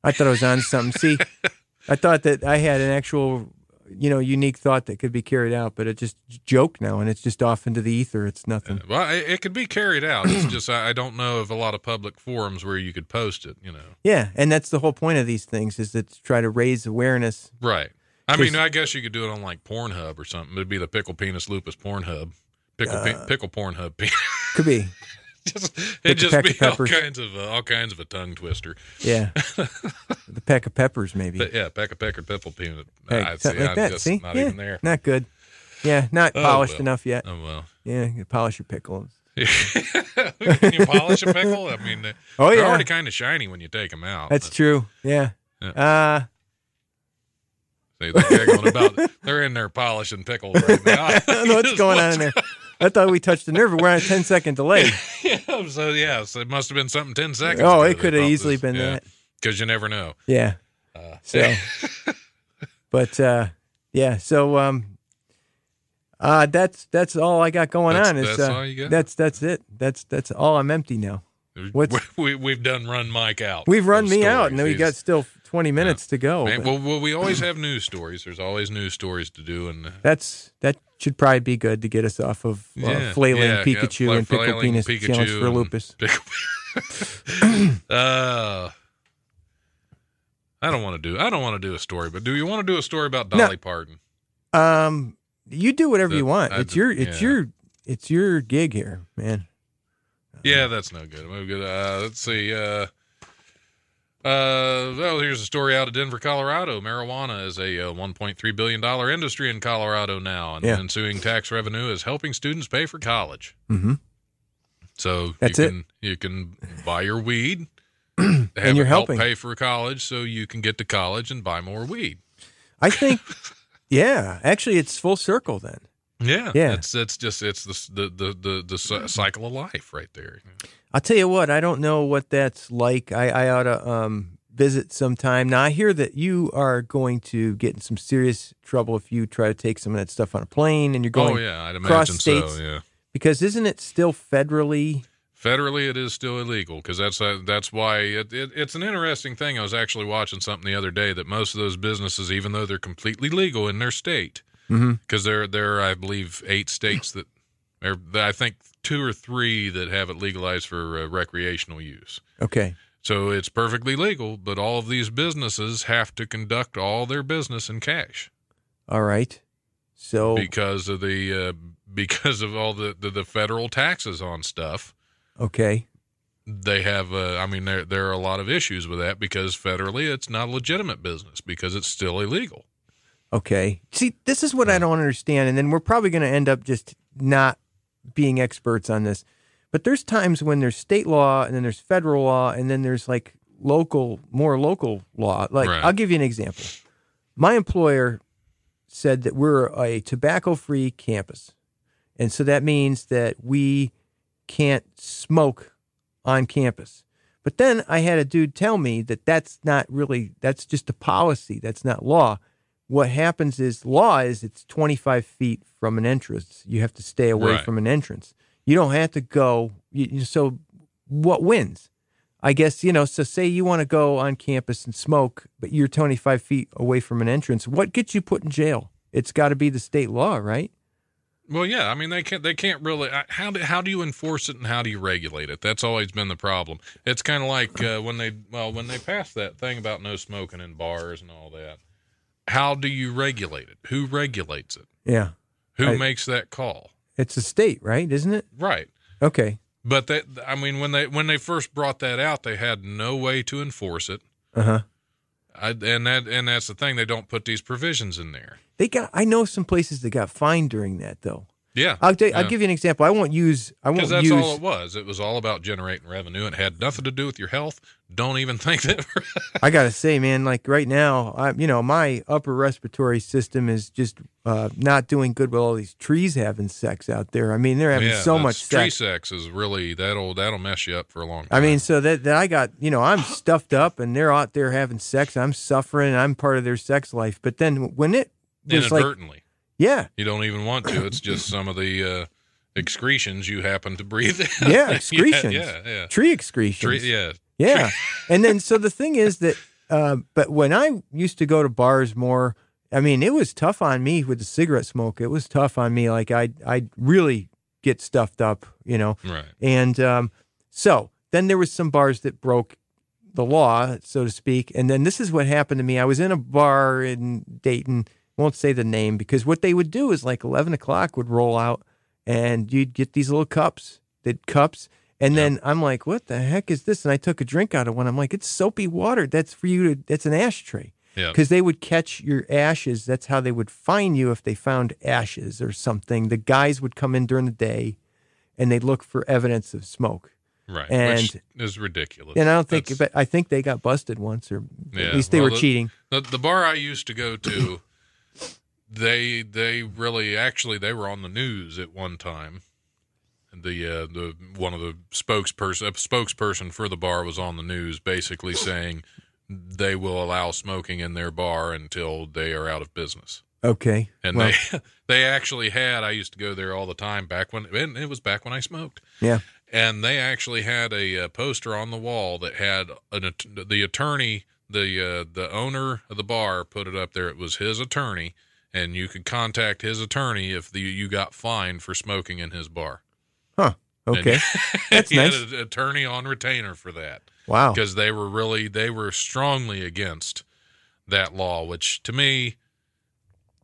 Speaker 3: I thought I was on something. See, [laughs] I thought that I had an actual, you know, unique thought that could be carried out, but it's just joke now, and it's just off into the ether. It's nothing.
Speaker 1: Well, it, it could be carried out. It's just I, don't know of a lot of public forums where you could post it. You know,
Speaker 3: Yeah, and that's the whole point of these things is that to try to raise awareness.
Speaker 1: right? I mean, I guess you could do it on like Pornhub or something. It'd be the pickle penis lupus Pornhub, pickle
Speaker 3: Uh,
Speaker 1: pe- pickle Pornhub. penis.
Speaker 3: Could be. [laughs] [laughs]
Speaker 1: just, it'd just be all kinds of uh, all kinds of a tongue twister.
Speaker 3: Yeah. [laughs] the peck of peppers, maybe.
Speaker 1: But yeah, peck of pecker pickle peanut.
Speaker 3: Hey,
Speaker 1: I'd say
Speaker 3: like
Speaker 1: I'm
Speaker 3: that.
Speaker 1: just
Speaker 3: See?
Speaker 1: not
Speaker 3: yeah,
Speaker 1: even there.
Speaker 3: Not good. Yeah, not
Speaker 1: Oh,
Speaker 3: polished
Speaker 1: well.
Speaker 3: enough yet.
Speaker 1: Oh well.
Speaker 3: Yeah, you polish your pickles. [laughs]
Speaker 1: Can you polish a pickle? I mean, they-
Speaker 3: Oh,
Speaker 1: they're
Speaker 3: yeah.
Speaker 1: already kind of shiny when you take them out.
Speaker 3: That's true. Yeah.
Speaker 1: Yeah.
Speaker 3: Uh,
Speaker 1: See, they're giggling about. They're in there polishing pickles right now.
Speaker 3: I don't know what's going on in there. I thought we touched the nerve. We're on a 10 second delay. [laughs]
Speaker 1: yeah, so yeah, so it must have been something ten seconds.
Speaker 3: Oh, it could have easily
Speaker 1: this.
Speaker 3: been
Speaker 1: Yeah,
Speaker 3: that.
Speaker 1: Because you never know.
Speaker 3: Yeah.
Speaker 1: Uh,
Speaker 3: So, [laughs] but uh, yeah. So um, uh, that's that's all I got going
Speaker 1: That's-
Speaker 3: on. Is
Speaker 1: that's
Speaker 3: uh,
Speaker 1: all you got?
Speaker 3: That's that's it. That's that's all. I'm empty now. What's- [laughs]
Speaker 1: we, we, have done run Mike out.
Speaker 3: We've run me out, and then we got still 20 minutes to go.
Speaker 1: Man, well, well, we always have news stories. There's always news stories to do, and uh,
Speaker 3: that's that should probably be good to get us off of uh,
Speaker 1: yeah,
Speaker 3: flailing
Speaker 1: yeah,
Speaker 3: Pikachu
Speaker 1: yeah,
Speaker 3: and pickle penis
Speaker 1: Pikachu
Speaker 3: challenge for lupus. [laughs] [coughs]
Speaker 1: uh, I don't want to do. I don't want to do a story, but do you want to do a story about
Speaker 3: No.
Speaker 1: Dolly Parton?
Speaker 3: Um, you do whatever
Speaker 1: The-
Speaker 3: you want.
Speaker 1: I
Speaker 3: It's your it's
Speaker 1: yeah.
Speaker 3: your it's your gig here, man.
Speaker 1: Yeah, that's no good. No good. Uh, let's see. Uh, uh, well, here's a story out of Denver, Colorado. Marijuana is a uh, 1.3 billion dollar industry in Colorado now, and
Speaker 3: Yeah.
Speaker 1: the ensuing tax revenue is helping students pay for college.
Speaker 3: Mm-hmm.
Speaker 1: So
Speaker 3: That's
Speaker 1: you
Speaker 3: it.
Speaker 1: can you can buy your weed, [clears throat]
Speaker 3: And you're
Speaker 1: help
Speaker 3: helping.
Speaker 1: pay for college, so you can get to college and buy more weed.
Speaker 3: I think, [laughs] yeah, actually, it's full circle then.
Speaker 1: Yeah,
Speaker 3: Yeah.
Speaker 1: It's it's just it's the the the the, cycle of life right there.
Speaker 3: I'll tell you what, I don't know what that's like. I, I ought to um, visit sometime. Now, I hear that you are going to get in some serious trouble if you try to take some of that stuff on a plane and you're going
Speaker 1: oh yeah, I'd imagine
Speaker 3: states.
Speaker 1: so. Yeah.
Speaker 3: because isn't it still federally?
Speaker 1: Federally, it is still illegal because that's uh, that's why it, it, it's an interesting thing. I was actually watching something the other day that most of those businesses, even though they're completely legal in their state,
Speaker 3: Mhm.
Speaker 1: because there there are, I believe eight states that, or I think two or three that have it legalized for uh, recreational use.
Speaker 3: Okay.
Speaker 1: So it's perfectly legal, but all of these businesses have to conduct all their business in cash
Speaker 3: All right. So,
Speaker 1: because of the uh, because of all the, the the federal taxes on stuff.
Speaker 3: okay.
Speaker 1: they have uh, i mean there there are a lot of issues with that because federally it's not a legitimate business because it's still illegal
Speaker 3: Okay. See, this is what I don't understand. And then we're probably going to end up just not being experts on this. But there's times when there's state law and then there's federal law and then there's like local, more local law. Like,
Speaker 1: Right.
Speaker 3: I'll give you an example. My employer said that we're a tobacco free campus. And so that means that we can't smoke on campus. But then I had a dude tell me that that's not really, that's just a policy, that's not law what happens is law is it's 25 feet from an entrance. You have to stay away
Speaker 1: Right.
Speaker 3: from an entrance. You don't have to go. You, so what wins? I guess, you know, so say you want to go on campus and smoke, but you're 25 feet away from an entrance. What gets you put in jail? It's got to be the state law, right?
Speaker 1: well yeah i mean they can't they can't really how do, how do you enforce it and how do you regulate it that's always been the problem it's kind of like uh, when they well when they passed that thing about no smoking in bars and all that how do you regulate it who regulates it
Speaker 3: Yeah.
Speaker 1: who
Speaker 3: I-
Speaker 1: makes that call
Speaker 3: It's a state, right? Isn't it?
Speaker 1: right
Speaker 3: Okay.
Speaker 1: but that i mean when they when they first brought that out they had no way to enforce it
Speaker 3: Uh huh.
Speaker 1: I, and that and that's the thing they don't put these provisions in there.
Speaker 3: They got, I know some places that got fined during that, though.
Speaker 1: Yeah,
Speaker 3: I'll, you, I'll give you an example. I won't use, I won't
Speaker 1: because that's
Speaker 3: use.
Speaker 1: all it was. It was all about generating revenue. It had nothing to do with your health. Don't even [laughs] think that.
Speaker 3: I gotta say, man, like right now, I you know my upper respiratory system is just uh, not doing good with all these trees having sex out there. I mean, they're having
Speaker 1: yeah,
Speaker 3: so much
Speaker 1: tree
Speaker 3: sex.
Speaker 1: sex is really that'll that'll mess you up for a long time.
Speaker 3: I mean, so that, that I got, you know, I'm stuffed up and they're out there having sex. I'm suffering. I'm part of their sex life. But then when it [laughs] was like,
Speaker 1: inadvertently,
Speaker 3: yeah,
Speaker 1: you don't even want to. It's just some of the uh, excretions you happen to breathe. in.
Speaker 3: yeah, [laughs] excretions,
Speaker 1: yeah, yeah,
Speaker 3: tree excretions.
Speaker 1: Tree, yeah.
Speaker 3: Yeah. and then so the thing is that uh, but when I used to go to bars more, I mean, it was tough on me with the cigarette smoke. It was tough on me. Like I I really get stuffed up, you know.
Speaker 1: Right.
Speaker 3: And um, so then there was some bars that broke the law, so to speak. And then this is what happened to me. I was in a bar in Dayton. Won't say the name because what they would do is like eleven o'clock would roll out, and you'd get these little cups, the cups. And then I'm like, what the heck is this? And I took a drink out of one. I'm like, it's soapy water. That's for you to, that's an ashtray.
Speaker 1: Yeah.
Speaker 3: Because they would catch your ashes. That's how they would find you if they found ashes or something. The guys would come in during the day and they'd look for evidence of smoke.
Speaker 1: Right.
Speaker 3: And-
Speaker 1: Which is ridiculous.
Speaker 3: And I don't think,
Speaker 1: That's-
Speaker 3: but I think they got busted once, or
Speaker 1: Yeah,
Speaker 3: at least they
Speaker 1: well,
Speaker 3: were
Speaker 1: the-
Speaker 3: cheating.
Speaker 1: The, the bar I used to go to, they they really actually they were on the news at one time. The uh, the one of the spokesperson a spokesperson for the bar was on the news, basically saying they will allow smoking in their bar until they are out of business.
Speaker 3: Okay.
Speaker 1: And
Speaker 3: well,
Speaker 1: they [laughs] they actually had. I used to go there all the time back when and it was back when I smoked
Speaker 3: yeah.
Speaker 1: and they actually had a, uh poster on the wall that had an the attorney the uh, the owner of the bar put it up there it was his attorney and you could contact his attorney if the, you got fined for smoking in his bar
Speaker 3: Huh. Okay. [laughs] That's
Speaker 1: he
Speaker 3: nice.
Speaker 1: had an attorney on retainer for that
Speaker 3: Wow.
Speaker 1: because they were really they were strongly against that law which to me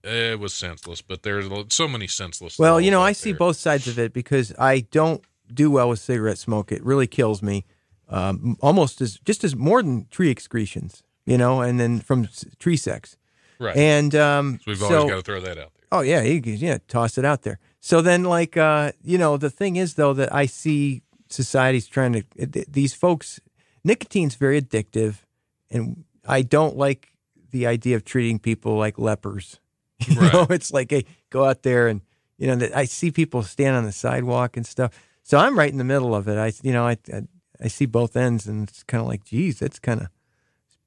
Speaker 1: it was senseless but there's so many senseless
Speaker 3: Well, you know, I see both sides of it because I don't do well with cigarette smoke. It really kills me. Um, almost as just as more than tree excretions, you know, and then from tree sex.
Speaker 1: right
Speaker 3: And um,
Speaker 1: we've
Speaker 3: so,
Speaker 1: always got to throw that out there
Speaker 3: Oh yeah, you yeah, toss it out there. So then, like, uh, you know, the thing is though that I see society's trying to these folks. Nicotine's very addictive, and I don't like the idea of treating people like lepers. [laughs] You
Speaker 1: Right.
Speaker 3: know, it's like, hey, go out there and You know, that I see people stand on the sidewalk and stuff. So I'm right in the middle of it. I, you know, I, I, I see both ends, and it's kind of like, geez, that's kind of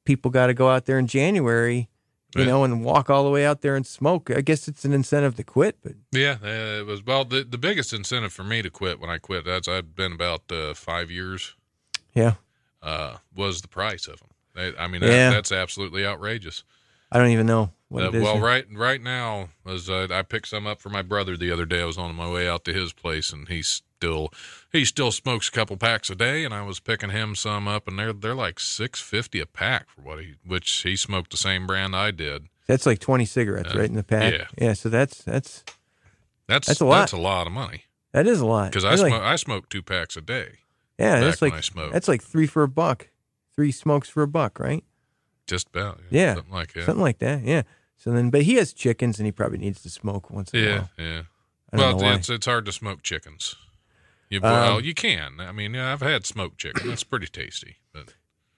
Speaker 3: people got to go out there in January, you
Speaker 1: Right.
Speaker 3: know, and walk all the way out there and smoke. I guess it's an incentive to quit, but
Speaker 1: Yeah, uh, it was well the the biggest incentive for me to quit when I quit. That's I've been about uh, five years.
Speaker 3: yeah,
Speaker 1: Uh, was the price of them? I, I mean, that,
Speaker 3: Yeah.
Speaker 1: that's absolutely outrageous.
Speaker 3: I don't even know what
Speaker 1: Uh,
Speaker 3: it is.
Speaker 1: well, right right now, as uh, I picked some up for my brother the other day. I was on my way out to his place, and he still he still smokes a couple packs a day, and I was picking him some up, and they're they're like six fifty a pack for what he which he smoked the same brand I did.
Speaker 3: That's like 20 cigarettes
Speaker 1: Uh,
Speaker 3: right in the pack.
Speaker 1: yeah.
Speaker 3: Yeah. So that's, that's,
Speaker 1: That's
Speaker 3: That's a lot.
Speaker 1: That's a lot of money
Speaker 3: that is a lot.
Speaker 1: because I
Speaker 3: That's like-
Speaker 1: smoke I smoke two packs a day.
Speaker 3: Yeah, that's like that's like three for a buck, three smokes for a buck, right?
Speaker 1: Just about
Speaker 3: Yeah,
Speaker 1: something like that.
Speaker 3: Something like that. Yeah. So then, but he has chickens, and he probably needs to smoke once in a
Speaker 1: Yeah,
Speaker 3: while.
Speaker 1: yeah. Well, it's it's hard to smoke chickens. You
Speaker 3: Um,
Speaker 1: well, you can. I mean, I've had smoked chicken. That's pretty tasty, but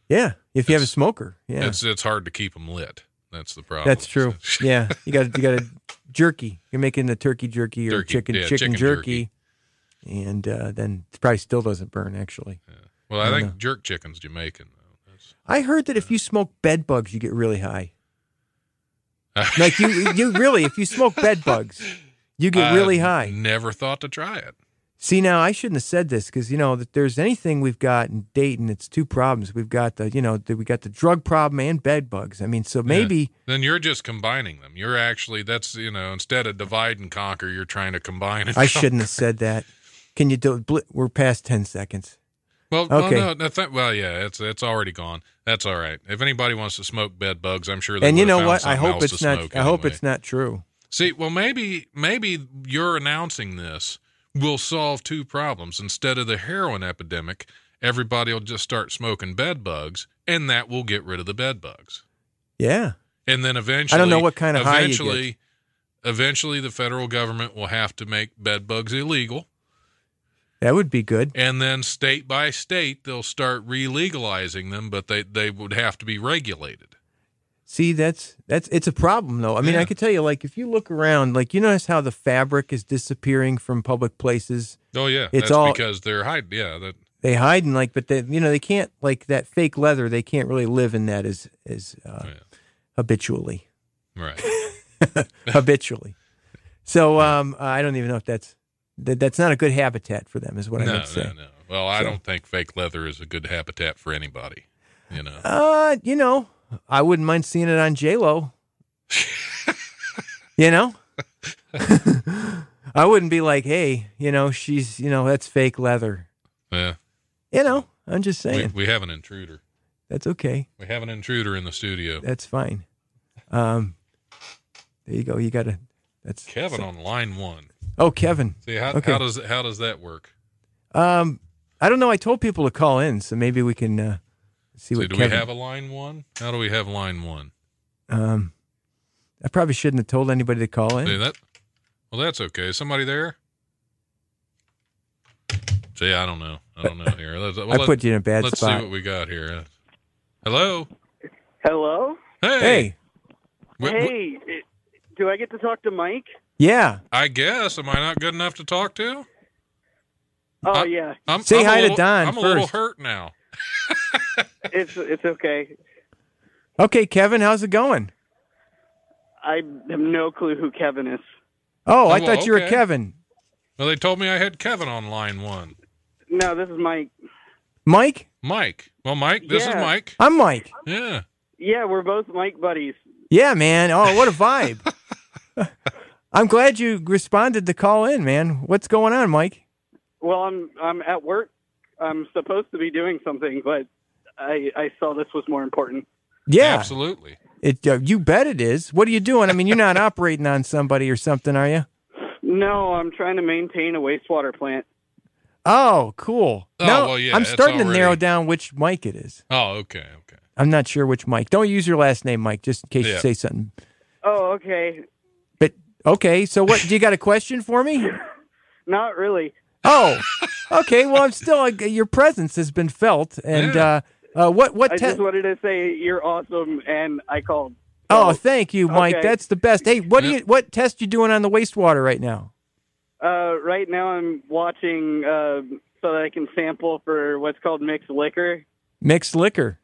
Speaker 3: Yeah, if you have a smoker. Yeah,
Speaker 1: it's it's hard to keep them lit. That's the problem.
Speaker 3: that's true. [laughs] yeah, you got you got a jerky. You're making the turkey jerky or
Speaker 1: Turkey,
Speaker 3: chicken
Speaker 1: yeah,
Speaker 3: chicken,
Speaker 1: chicken
Speaker 3: jerky, and uh, then it probably still doesn't burn. Actually,
Speaker 1: Well, I
Speaker 3: I
Speaker 1: think
Speaker 3: know.
Speaker 1: jerk chicken's Jamaican. Though. That's,
Speaker 3: I heard that if you smoke bed bugs, you get really high. [laughs] Like you, you really, if you smoke bed bugs, you get [laughs] really high.
Speaker 1: Never thought to try it.
Speaker 3: See, now I shouldn't have said this because you know that there's anything we've got in Dayton, it's two problems. We've got the you know the, we got the drug problem and bed bugs. I mean, so maybe
Speaker 1: Then you're just combining them. You're actually that's you know instead of divide and conquer, you're trying to combine
Speaker 3: I
Speaker 1: conquer.
Speaker 3: shouldn't have said that. Can you do? bl- We're past ten seconds.
Speaker 1: Well,
Speaker 3: Okay.
Speaker 1: well, no, th- well, yeah, it's it's already gone. That's all right. If anybody wants to smoke bed bugs, I'm sure. They
Speaker 3: and you know what? I hope it's not. I hope it's not true.
Speaker 1: See, well, maybe maybe you're announcing this will solve two problems. Instead of the heroin epidemic, everybody will just start smoking bed bugs, and that will get rid of the bed bugs.
Speaker 3: Yeah.
Speaker 1: And then eventually, I don't
Speaker 3: know what kind of high you get.
Speaker 1: eventually, eventually, the federal government will have to make bed bugs illegal,
Speaker 3: That would be good.
Speaker 1: and then state by state they'll start re-legalizing them, but they they would have to be regulated.
Speaker 3: See, that's that's it's a problem though. I mean,
Speaker 1: Yeah.
Speaker 3: I could tell you, like, if you look around, like, you notice how the fabric is disappearing from public places.
Speaker 1: Oh yeah,
Speaker 3: It's
Speaker 1: that's
Speaker 3: all-
Speaker 1: because they're hide. Yeah, that
Speaker 3: They hide and like, but they, you know, they can't like that fake leather. They can't really live in that as as uh,
Speaker 1: Yeah.
Speaker 3: habitually,
Speaker 1: right. [laughs]
Speaker 3: habitually. So, um, I don't even know if that's that, that's not a good habitat for them, is what I
Speaker 1: no,
Speaker 3: meant to say.
Speaker 1: no, no. Well, I
Speaker 3: So-
Speaker 1: don't think fake leather is a good habitat for anybody. You know.
Speaker 3: Uh, you know, I wouldn't mind seeing it on J Lo. you know, [laughs] I wouldn't be like, hey, you know, she's, you know, that's fake leather.
Speaker 1: yeah.
Speaker 3: You know, I'm just saying
Speaker 1: we have an intruder.
Speaker 3: that's okay.
Speaker 1: We have an intruder in the studio.
Speaker 3: That's fine. Um, there you go. You got to. That's
Speaker 1: Kevin on line one.
Speaker 3: Oh, Kevin.
Speaker 1: See how
Speaker 3: Okay.
Speaker 1: how does how does that work?
Speaker 3: Um, I don't know. I told people to call in, so maybe we can uh, see
Speaker 1: So
Speaker 3: what
Speaker 1: do
Speaker 3: Kevin.
Speaker 1: we have a line one? How do we have line one?
Speaker 3: um, I probably shouldn't have told anybody to call in.
Speaker 1: See that? Well, that's okay. Is somebody there? See, I don't know. I don't know here. Let's, [laughs] well,
Speaker 3: I
Speaker 1: let-
Speaker 3: put you in a bad spot.
Speaker 1: let's see what we got here. Hello.
Speaker 6: Hello?
Speaker 1: Hey.
Speaker 3: hey,
Speaker 1: Wh- wh-
Speaker 6: hey, it- do I get to talk to Mike?
Speaker 3: yeah.
Speaker 1: I guess. Am I not good enough to talk to?
Speaker 6: Oh
Speaker 1: Uh,
Speaker 6: yeah,
Speaker 1: I'm,
Speaker 3: Say
Speaker 1: I'm a
Speaker 3: hi to Don
Speaker 1: I'm a little hurt now. [laughs]
Speaker 6: it's it's okay.
Speaker 3: Okay, Kevin, how's it going?
Speaker 6: I have no clue who Kevin is.
Speaker 3: Oh, I
Speaker 1: Oh,
Speaker 3: thought you were. Kevin.
Speaker 1: Well, they told me I had Kevin on line one.
Speaker 6: No, this is Mike.
Speaker 3: Mike?
Speaker 1: Mike. Well, Mike, this is Mike.
Speaker 3: I'm Mike.
Speaker 1: Yeah.
Speaker 6: Yeah, we're both Mike buddies.
Speaker 3: Yeah, man. Oh, what a vibe. [laughs] I'm glad you responded to call in, man. What's going on, Mike?
Speaker 6: Well, I'm I'm at work. I'm supposed to be doing something, but I I saw this was more important.
Speaker 3: Yeah,
Speaker 1: Absolutely.
Speaker 3: it. Uh, you bet it is. What are you doing? I mean, you're not [laughs] operating on somebody or something, are you?
Speaker 6: No, I'm trying to maintain a wastewater plant.
Speaker 3: Oh, cool.
Speaker 1: Oh,
Speaker 3: no,
Speaker 1: well, yeah,
Speaker 3: I'm
Speaker 1: that's
Speaker 3: starting to narrow down which Mike it is.
Speaker 1: Oh, okay. Okay.
Speaker 3: I'm not sure which Mike. Don't use your last name, Mike, just in case you say something.
Speaker 6: Oh, okay.
Speaker 3: But okay, so what? Do you got a question for me? [laughs]
Speaker 6: Not really.
Speaker 3: Oh, okay. Well, I'm still. Like, your presence has been felt, and
Speaker 1: Yeah.
Speaker 3: uh, uh, what? What?
Speaker 6: I
Speaker 3: te-
Speaker 6: just wanted to say you're awesome, and I called.
Speaker 3: oh, thank you, Mike.
Speaker 6: okay.
Speaker 3: That's the best. Hey, what do
Speaker 1: Yeah.
Speaker 3: you? What test you doing on the wastewater right now?
Speaker 6: Uh, right now, I'm watching uh, so that I can sample for what's called mixed liquor.
Speaker 3: Mixed liquor.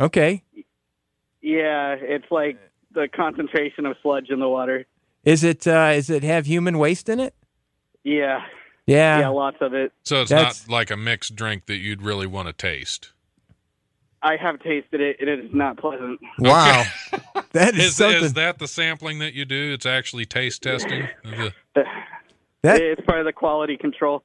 Speaker 3: Okay.
Speaker 6: Yeah, it's like the concentration of sludge in the water.
Speaker 3: Is it uh is it have human waste in it?
Speaker 6: Yeah,
Speaker 3: Yeah.
Speaker 6: yeah, lots of it.
Speaker 1: So it's
Speaker 3: That's-
Speaker 1: not like a mixed drink that you'd really want to taste.
Speaker 6: I have tasted it, and it is not pleasant.
Speaker 3: Wow. [laughs] that is,
Speaker 1: Is,
Speaker 3: something.
Speaker 1: is that the sampling that you do? It's actually taste testing. [laughs]
Speaker 3: That
Speaker 6: it's part of the quality control.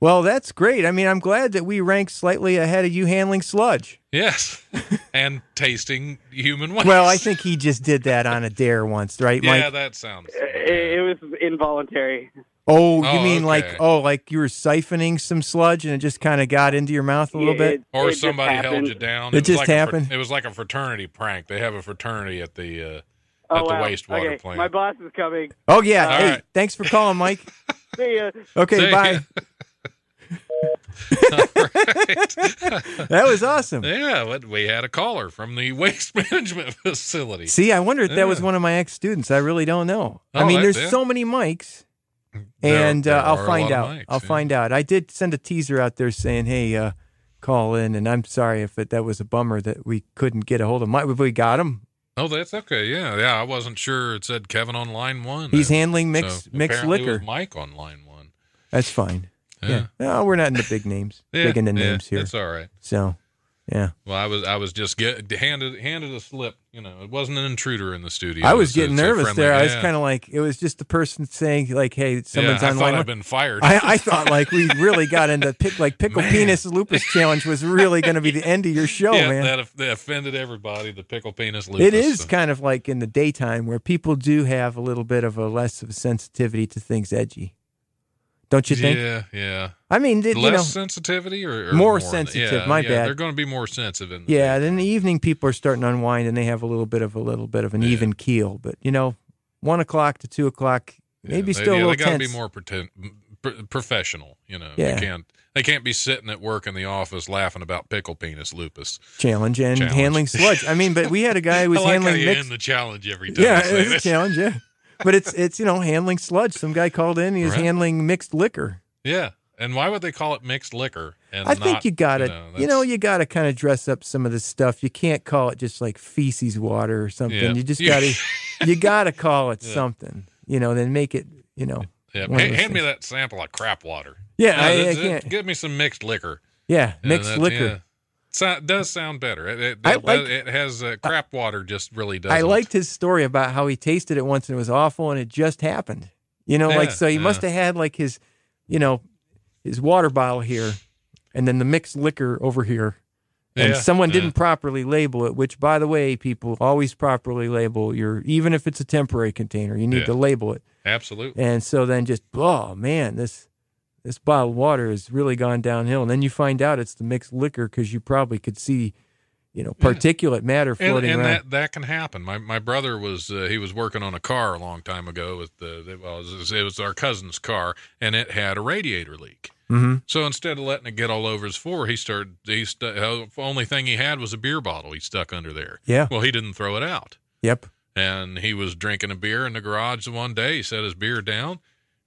Speaker 3: well, that's great. I mean, I'm glad that we rank slightly ahead of you handling sludge.
Speaker 1: yes, [laughs] and tasting human waste.
Speaker 3: Well, I think he just did that on a dare once, right,
Speaker 1: yeah,
Speaker 3: Mike?
Speaker 1: that sounds.
Speaker 6: It, it was involuntary.
Speaker 3: Oh, you
Speaker 1: Oh,
Speaker 3: mean like oh, like you were siphoning some sludge and it just kind of got into your mouth a little
Speaker 6: Yeah,
Speaker 3: bit?
Speaker 6: it-
Speaker 1: Or
Speaker 6: it
Speaker 1: somebody held you down.
Speaker 3: It
Speaker 1: was
Speaker 3: just
Speaker 1: like a
Speaker 3: happened?
Speaker 1: it was like a fraternity prank. They have a fraternity at the uh,
Speaker 6: Oh
Speaker 1: at the
Speaker 6: wow!
Speaker 1: wastewater
Speaker 6: okay,
Speaker 1: plant.
Speaker 6: my boss is coming.
Speaker 3: Oh yeah.
Speaker 1: All
Speaker 3: hey,
Speaker 1: right.
Speaker 3: thanks for calling, Mike. [laughs]
Speaker 6: See ya.
Speaker 3: Okay,
Speaker 1: See
Speaker 3: bye. [laughs] [laughs]
Speaker 1: ya.
Speaker 3: That was awesome.
Speaker 1: yeah, we had a caller from the waste management facility.
Speaker 3: See, I wonder if that was one of my ex students. I really don't know. I
Speaker 1: Oh,
Speaker 3: mean,
Speaker 1: that-
Speaker 3: there's
Speaker 1: yeah.
Speaker 3: so many mics,
Speaker 1: There-
Speaker 3: and
Speaker 1: there
Speaker 3: uh, I'll find out.
Speaker 1: mics,
Speaker 3: I'll
Speaker 1: yeah.
Speaker 3: find out. I did send a teaser out there saying, "Hey, uh, call in," and I'm sorry if it, that was a bummer that we couldn't get a hold of Mike. But we got him.
Speaker 1: Oh, that's okay. Yeah, yeah. I wasn't sure. It said Kevin on line one.
Speaker 3: He's
Speaker 1: Uh,
Speaker 3: handling mixed
Speaker 1: so
Speaker 3: mixed
Speaker 1: apparently it was
Speaker 3: liquor.
Speaker 1: Mike on line one.
Speaker 3: That's fine. Yeah.
Speaker 1: Yeah.
Speaker 3: No, we're not in the big names. [laughs]
Speaker 1: Yeah,
Speaker 3: big into
Speaker 1: yeah,
Speaker 3: names here.
Speaker 1: It's all right.
Speaker 3: So, yeah.
Speaker 1: Well, I was I was just get handed handed a slip. You know, it wasn't an intruder in the studio.
Speaker 3: I was
Speaker 1: It's
Speaker 3: getting
Speaker 1: it's
Speaker 3: nervous there. I was kind of like, it was just the person saying, like, "Hey, someone's
Speaker 1: yeah, I
Speaker 3: on line."
Speaker 1: I'd been fired.
Speaker 3: I, I [laughs] thought like we really got into pick like pickle
Speaker 1: Man.
Speaker 3: penis lupus challenge was really going to be the end of your show,
Speaker 1: yeah,
Speaker 3: man.
Speaker 1: that, that offended everybody. The pickle penis lupus.
Speaker 3: it is
Speaker 1: so-
Speaker 3: kind of like in the daytime where people do have a little bit of a less of a sensitivity to things edgy. Don't you think?
Speaker 1: Yeah, yeah.
Speaker 3: I mean,
Speaker 1: Less
Speaker 3: you know,
Speaker 1: sensitivity or, or
Speaker 3: More
Speaker 1: the-
Speaker 3: sensitive,
Speaker 1: yeah,
Speaker 3: my
Speaker 1: yeah,
Speaker 3: bad.
Speaker 1: They're going to be more sensitive. In the
Speaker 3: yeah.
Speaker 1: day.
Speaker 3: Then in the evening, people are starting to unwind and they have a little bit of a little bit of an
Speaker 1: Yeah.
Speaker 3: even keel. But you know, one o'clock to two o'clock, maybe
Speaker 1: they,
Speaker 3: still
Speaker 1: yeah,
Speaker 3: a little bit.
Speaker 1: they gotta be more pretend, pr- professional. You know,
Speaker 3: Yeah.
Speaker 1: they can't they can't be sitting at work in the office laughing about pickle penis lupus.
Speaker 3: challenge and
Speaker 1: Challenge.
Speaker 3: handling sludge. I mean, but we had a guy [laughs] who was
Speaker 1: I like how
Speaker 3: handling
Speaker 1: you
Speaker 3: mixed.
Speaker 1: end the challenge every time.
Speaker 3: Yeah, it's a challenge. Yeah, but it's it's you know handling sludge. Some guy called in. He was
Speaker 1: Right.
Speaker 3: handling mixed liquor.
Speaker 1: Yeah, and why would they call it mixed liquor? And
Speaker 3: I think you gotta,
Speaker 1: You know,
Speaker 3: you know, you gotta kind of dress up some of this stuff. You can't call it just like feces water or something.
Speaker 1: Yeah.
Speaker 3: You just gotta, [laughs] you gotta call it
Speaker 1: Yeah.
Speaker 3: something. You know, then make it. You know,
Speaker 1: yeah, hand, hand me that sample of crap water.
Speaker 3: Yeah, I- I can't-
Speaker 1: Give me some mixed liquor.
Speaker 3: yeah, mixed liquor.
Speaker 1: Yeah. So, does sound better. It, it,
Speaker 3: I
Speaker 1: it- has uh, crap water. Just really does.
Speaker 3: I liked his story about how he tasted it once and it was awful and it just happened. You know, like so he
Speaker 1: yeah.
Speaker 3: must have had like his, you know, his water bottle here, and then the mixed liquor over here. And
Speaker 1: Yeah,
Speaker 3: someone didn't properly label it, which, by the way, people always properly label your, even if it's a temporary container, you need
Speaker 1: Yeah.
Speaker 3: to label it.
Speaker 1: Absolutely.
Speaker 3: And so then just, oh man, this this bottled water has really gone downhill. And then you find out it's the mixed liquor because you probably could see, you know, particulate matter floating
Speaker 1: and
Speaker 3: around.
Speaker 1: that that can happen. My my brother was uh, he was working on a car a long time ago with the well, it was, it was our cousin's car and it had a radiator leak.
Speaker 3: hmm
Speaker 1: So instead of letting it get all over his floor, he started he stu- the only thing he had was a beer bottle he stuck under there.
Speaker 3: Yeah.
Speaker 1: Well, he didn't throw it out.
Speaker 3: Yep.
Speaker 1: And he was drinking a beer in the garage one day. He set his beer down,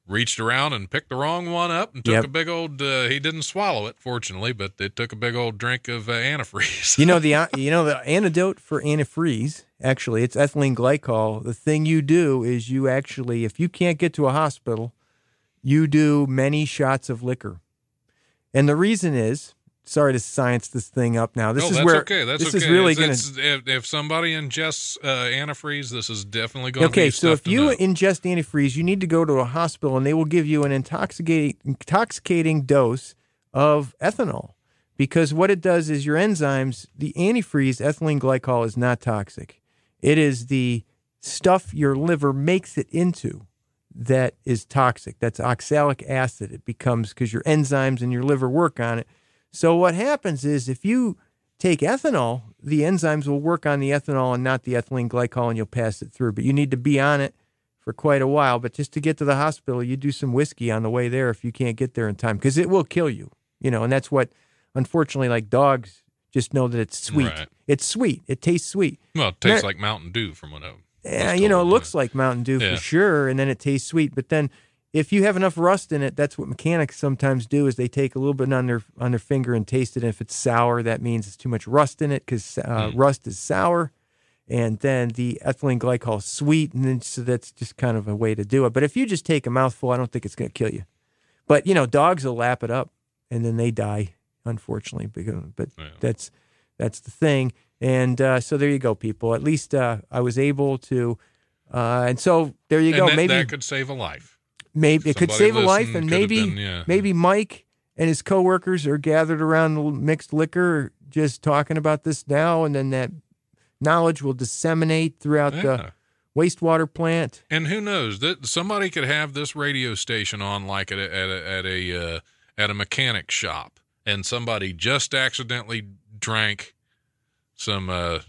Speaker 1: reached around and picked the wrong one up and took
Speaker 3: Yep.
Speaker 1: a big old uh, he didn't swallow it fortunately, but it took a big old drink of uh, antifreeze.
Speaker 3: You know the [laughs] you know the antidote for antifreeze. Actually, it's ethylene glycol. The thing you do is you actually, if you can't get to a hospital, you do many shots of liquor, and the reason is. Sorry to science this thing up now. This
Speaker 1: no,
Speaker 3: is where
Speaker 1: okay. That's
Speaker 3: this
Speaker 1: okay.
Speaker 3: is really going to
Speaker 1: if, somebody ingests uh, antifreeze, this is definitely going to
Speaker 3: Okay, so if you
Speaker 1: know.
Speaker 3: ingest antifreeze, you need to go to a hospital and they will give you an intoxicating intoxicating dose of ethanol. Because what it does is your enzymes, the antifreeze, ethylene glycol is not toxic. It is the stuff your liver makes it into that is toxic. That's oxalic acid. It becomes because your enzymes and your liver work on it. So what happens is if you take ethanol, the enzymes will work on the ethanol and not the ethylene glycol, and you'll pass it through. But you need to be on it for quite a while. But just to get to the hospital, you do some whiskey on the way there if you can't get there in time, because it will kill you. You know, and that's what, unfortunately, like dogs just know that it's sweet.
Speaker 1: Right.
Speaker 3: It's sweet. It tastes sweet.
Speaker 1: well, it tastes like Mountain Dew from what I
Speaker 3: Yeah, you know, it looks like Mountain Dew
Speaker 1: Yeah.
Speaker 3: for sure, and then it tastes sweet. But then if you have enough rust in it, that's what mechanics sometimes do. Is they take a little bit on their on their finger and taste it. And if it's sour, that means it's too much rust in it because uh, rust is sour. And then the ethylene glycol is sweet, and then so that's just kind of a way to do it. But if you just take a mouthful, I don't think it's going to kill you. But you know, dogs will lap it up, and then they die, unfortunately. Because, but that's that's the thing. And uh, so there you go, people. At least uh, I was able to. Uh, and so there you
Speaker 1: and
Speaker 3: go.
Speaker 1: that,
Speaker 3: maybe
Speaker 1: that could save a life.
Speaker 3: Maybe it could save a life, and maybe
Speaker 1: been, yeah.
Speaker 3: maybe Mike and his coworkers are gathered around the mixed liquor, just talking about this now, and then that knowledge will disseminate throughout
Speaker 1: Yeah.
Speaker 3: the wastewater plant.
Speaker 1: And who knows that somebody could have this radio station on like at a at a at a, uh, at a mechanic shop, and somebody just accidentally drank some uh,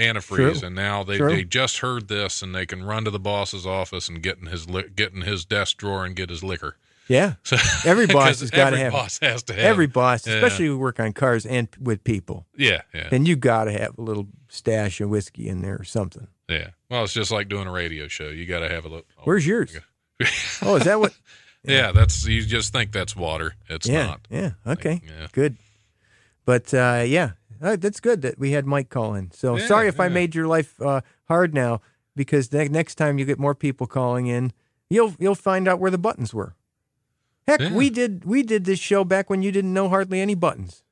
Speaker 1: antifreeze,
Speaker 3: True.
Speaker 1: and now they,
Speaker 3: True.
Speaker 1: they just heard this, and they can run to the boss's office and get in his li- get in his desk drawer and get his liquor.
Speaker 3: Yeah, [laughs]
Speaker 1: So
Speaker 3: Every boss has gotta have it.
Speaker 1: boss has to have
Speaker 3: every boss,
Speaker 1: Yeah.
Speaker 3: especially who work on cars and with people,
Speaker 1: Yeah, yeah,
Speaker 3: then you got to have a little stash of whiskey in there or something.
Speaker 1: yeah. Well, it's just like doing a radio show. You got to have a little. oh,
Speaker 3: Where's yours? [laughs] Oh, is that what? [laughs]
Speaker 1: yeah, that's you just think that's water. It's
Speaker 3: yeah,
Speaker 1: not.
Speaker 3: yeah. Okay,
Speaker 1: yeah.
Speaker 3: good. But uh, yeah, that's good that we had Mike call in. So
Speaker 1: Yeah,
Speaker 3: sorry if I made your life uh, hard now, because ne- next time you get more people calling in, you'll you'll find out where the buttons were. Heck,
Speaker 1: Yeah.
Speaker 3: we did we did this show back when you didn't know hardly any buttons.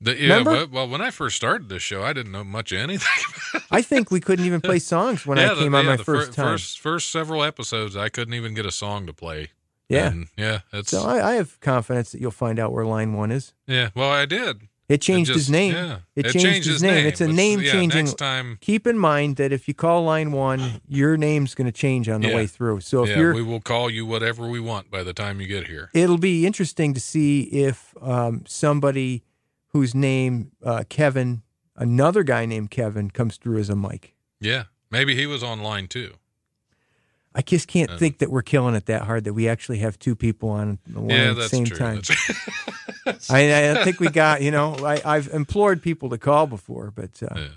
Speaker 1: The, yeah,
Speaker 3: Remember?
Speaker 1: well, when I first started this show, I didn't know much of anything.
Speaker 3: I think we couldn't even play [laughs] songs when
Speaker 1: yeah,
Speaker 3: I
Speaker 1: the-
Speaker 3: came on
Speaker 1: yeah,
Speaker 3: my
Speaker 1: the
Speaker 3: first
Speaker 1: fir-
Speaker 3: time.
Speaker 1: First, first several episodes, I couldn't even get a song to play.
Speaker 3: yeah.
Speaker 1: And, yeah, it's
Speaker 3: So I, I have confidence that you'll find out where line one is.
Speaker 1: yeah. Well, I did.
Speaker 3: It changed
Speaker 1: just-
Speaker 3: his name.
Speaker 1: yeah.
Speaker 3: It,
Speaker 1: It
Speaker 3: changed,
Speaker 1: changed
Speaker 3: his name.
Speaker 1: name.
Speaker 3: It's a name
Speaker 1: yeah,
Speaker 3: changing.
Speaker 1: next time-
Speaker 3: Keep in mind that if you call line one, your name's going to change on the
Speaker 1: Yeah.
Speaker 3: way through. So if
Speaker 1: yeah,
Speaker 3: you're,
Speaker 1: we will call you whatever we want by the time you get here.
Speaker 3: it'll be interesting to see if um, somebody whose name uh, Kevin, another guy named Kevin, comes through as a Mike.
Speaker 1: Yeah, maybe he was online too.
Speaker 3: I just can't
Speaker 1: Uh,
Speaker 3: think that we're killing it that hard that we actually have two people on the line
Speaker 1: yeah,
Speaker 3: at the same
Speaker 1: true.
Speaker 3: time. [laughs] I, I think we got, you know, I, I've implored people to call before, but uh,
Speaker 1: yeah.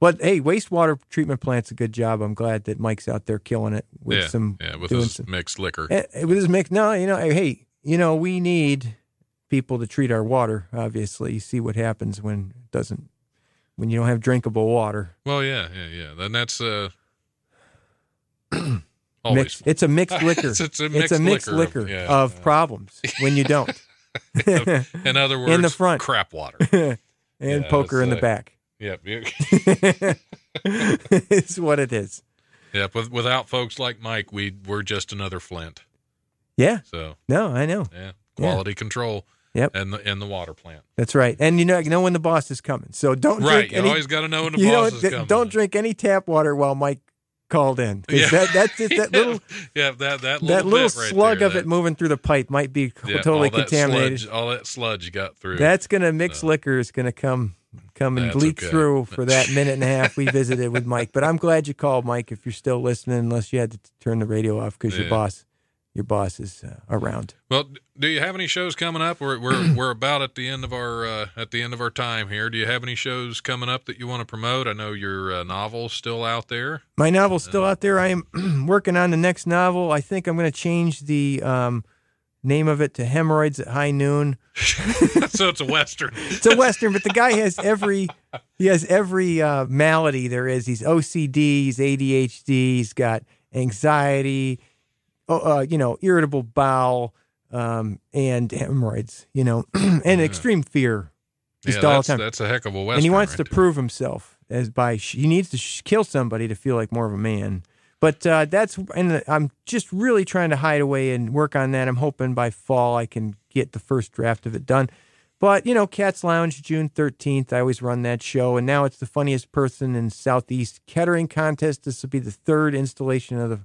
Speaker 3: But hey, wastewater treatment plant's a good job. I'm glad that Mike's out there killing it with
Speaker 1: yeah,
Speaker 3: some
Speaker 1: yeah, with
Speaker 3: doing
Speaker 1: his
Speaker 3: some
Speaker 1: mixed liquor.
Speaker 3: eh, eh, with his mix. No, you know, hey, you know, we need people to treat our water. Obviously, you see what happens when it doesn't when you don't have drinkable water.
Speaker 1: Well, yeah, yeah, yeah. Then that's uh, [clears throat] always
Speaker 3: Mixed, it's a mixed [laughs] liquor.
Speaker 1: It's- it's a
Speaker 3: It's a
Speaker 1: mixed
Speaker 3: mixed
Speaker 1: liquor
Speaker 3: liquor,
Speaker 1: of- yeah,
Speaker 3: of
Speaker 1: yeah.
Speaker 3: problems when you don't. [laughs]
Speaker 1: in other words, [laughs] in
Speaker 3: the front.
Speaker 1: crap water.
Speaker 3: and
Speaker 1: Yeah,
Speaker 3: poker in the
Speaker 1: uh,
Speaker 3: back.
Speaker 1: yep,
Speaker 3: it's what it is.
Speaker 1: yep. With, without folks like Mike, we we're just another Flint.
Speaker 3: Yeah.
Speaker 1: So
Speaker 3: No, I know.
Speaker 1: yeah, quality control.
Speaker 3: Yep.
Speaker 1: And the and the water plant.
Speaker 3: That's right. And you know, you know when the boss is coming. So don't
Speaker 1: Right.
Speaker 3: drink
Speaker 1: You
Speaker 3: any.
Speaker 1: always got to know when the
Speaker 3: you know,
Speaker 1: boss is coming.
Speaker 3: don't drink any tap water while Mike called in.
Speaker 1: Yeah.
Speaker 3: that, that's just [laughs] that little
Speaker 1: yeah, that that little,
Speaker 3: that little
Speaker 1: bit right
Speaker 3: slug
Speaker 1: there,
Speaker 3: of
Speaker 1: that-
Speaker 3: it moving through the pipe might be
Speaker 1: yeah,
Speaker 3: totally
Speaker 1: all
Speaker 3: contaminated.
Speaker 1: Sludge, all that sludge you got through.
Speaker 3: That's gonna mix
Speaker 1: So.
Speaker 3: liquor is gonna come come and
Speaker 1: That's
Speaker 3: leak
Speaker 1: okay.
Speaker 3: through for that [laughs] minute and a half we visited with Mike. But I'm glad you called, Mike. If you're still listening, unless you had to turn the radio off because your boss your boss is uh, around.
Speaker 1: Well, do you have any shows coming up? We're we're [clears throat] we're about at the end of our uh, at the end of our time here. Do you have any shows coming up that you want to promote? I know your uh, novel's still out there.
Speaker 3: My novel's still out there. I am [clears throat] working on the next novel. I think I'm going to change the um, name of it to Hemorrhoids at High Noon. [laughs]
Speaker 1: so it's a western. [laughs]
Speaker 3: It's a western, but the guy has every he has every uh, malady there is. He's OCD, he's ADHD, he's got anxiety, uh, you know, irritable bowel, um, and hemorrhoids. You know, [clears throat] and extreme fear.
Speaker 1: Yeah,
Speaker 3: Just all the
Speaker 1: that's,
Speaker 3: time.
Speaker 1: that's a heck of a western.
Speaker 3: and he wants
Speaker 1: right
Speaker 3: to
Speaker 1: there.
Speaker 3: prove himself as by he needs to sh- kill somebody to feel like more of a man. But uh, that's and I'm just really trying to hide away and work on that. I'm hoping by fall I can get the first draft of it done. But you know, Cats Lounge, June 13th. I always run that show, and now it's the funniest person in Southeast Kettering contest. This will be the third installation of the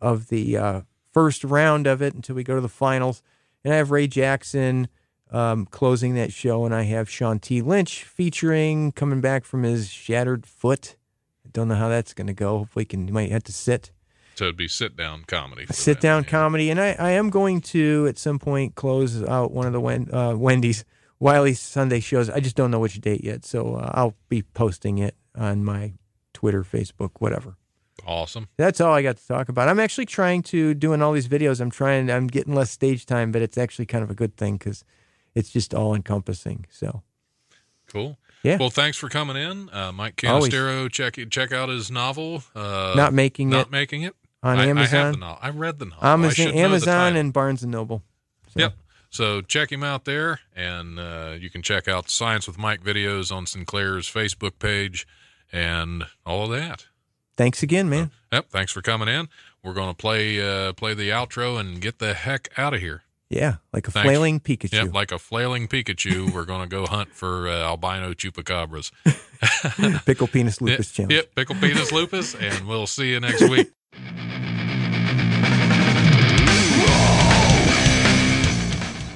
Speaker 3: of the uh, first round of it until we go to the finals. And I have Ray Jackson um, closing that show, and I have Sean T. Lynch featuring coming back from his shattered foot. I don't know how that's going to go. Hopefully, can might have to sit
Speaker 1: So it'd be sit down comedy. for
Speaker 3: sit down
Speaker 1: yeah.
Speaker 3: comedy, and I, I am going to at some point close out one of the Wen, uh, Wendy's Wiley Sunday shows. I just don't know which date yet, so uh, I'll be posting it on my Twitter, Facebook, whatever.
Speaker 1: Awesome.
Speaker 3: That's all I got to talk about. I'm actually trying to doing all these videos. I'm trying. I'm getting less stage time, but it's actually kind of a good thing because it's just all encompassing. So
Speaker 1: Cool.
Speaker 3: Yeah.
Speaker 1: Well, thanks for coming in, uh, Mike
Speaker 3: Always.
Speaker 1: Canistero. Check check out his novel. Uh,
Speaker 3: not making
Speaker 1: not
Speaker 3: it
Speaker 1: making it
Speaker 3: on
Speaker 1: I, I have the novel. I read the novel.
Speaker 3: Amazon,
Speaker 1: the
Speaker 3: Amazon, and Barnes and Noble. So,
Speaker 1: Yep. So check him out there, and uh, you can check out Science with Mike videos on Sinclair's Facebook page, and all of that.
Speaker 3: Thanks again, man.
Speaker 1: Yep. Thanks for coming in. We're going to play uh, play the outro and get the heck out of here.
Speaker 3: Yeah, like a
Speaker 1: Thanks.
Speaker 3: flailing Pikachu.
Speaker 1: Yep. Like a flailing Pikachu, [laughs] we're going to go hunt for uh, albino chupacabras.
Speaker 3: Pickle penis [laughs] lupus
Speaker 1: yep,
Speaker 3: challenge.
Speaker 1: Yep. Pickle penis lupus, and we'll see you next week. [laughs]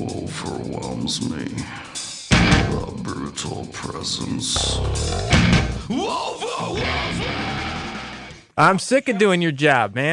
Speaker 2: overwhelms me. The brutal presence.
Speaker 3: I'm sick of doing your job, man.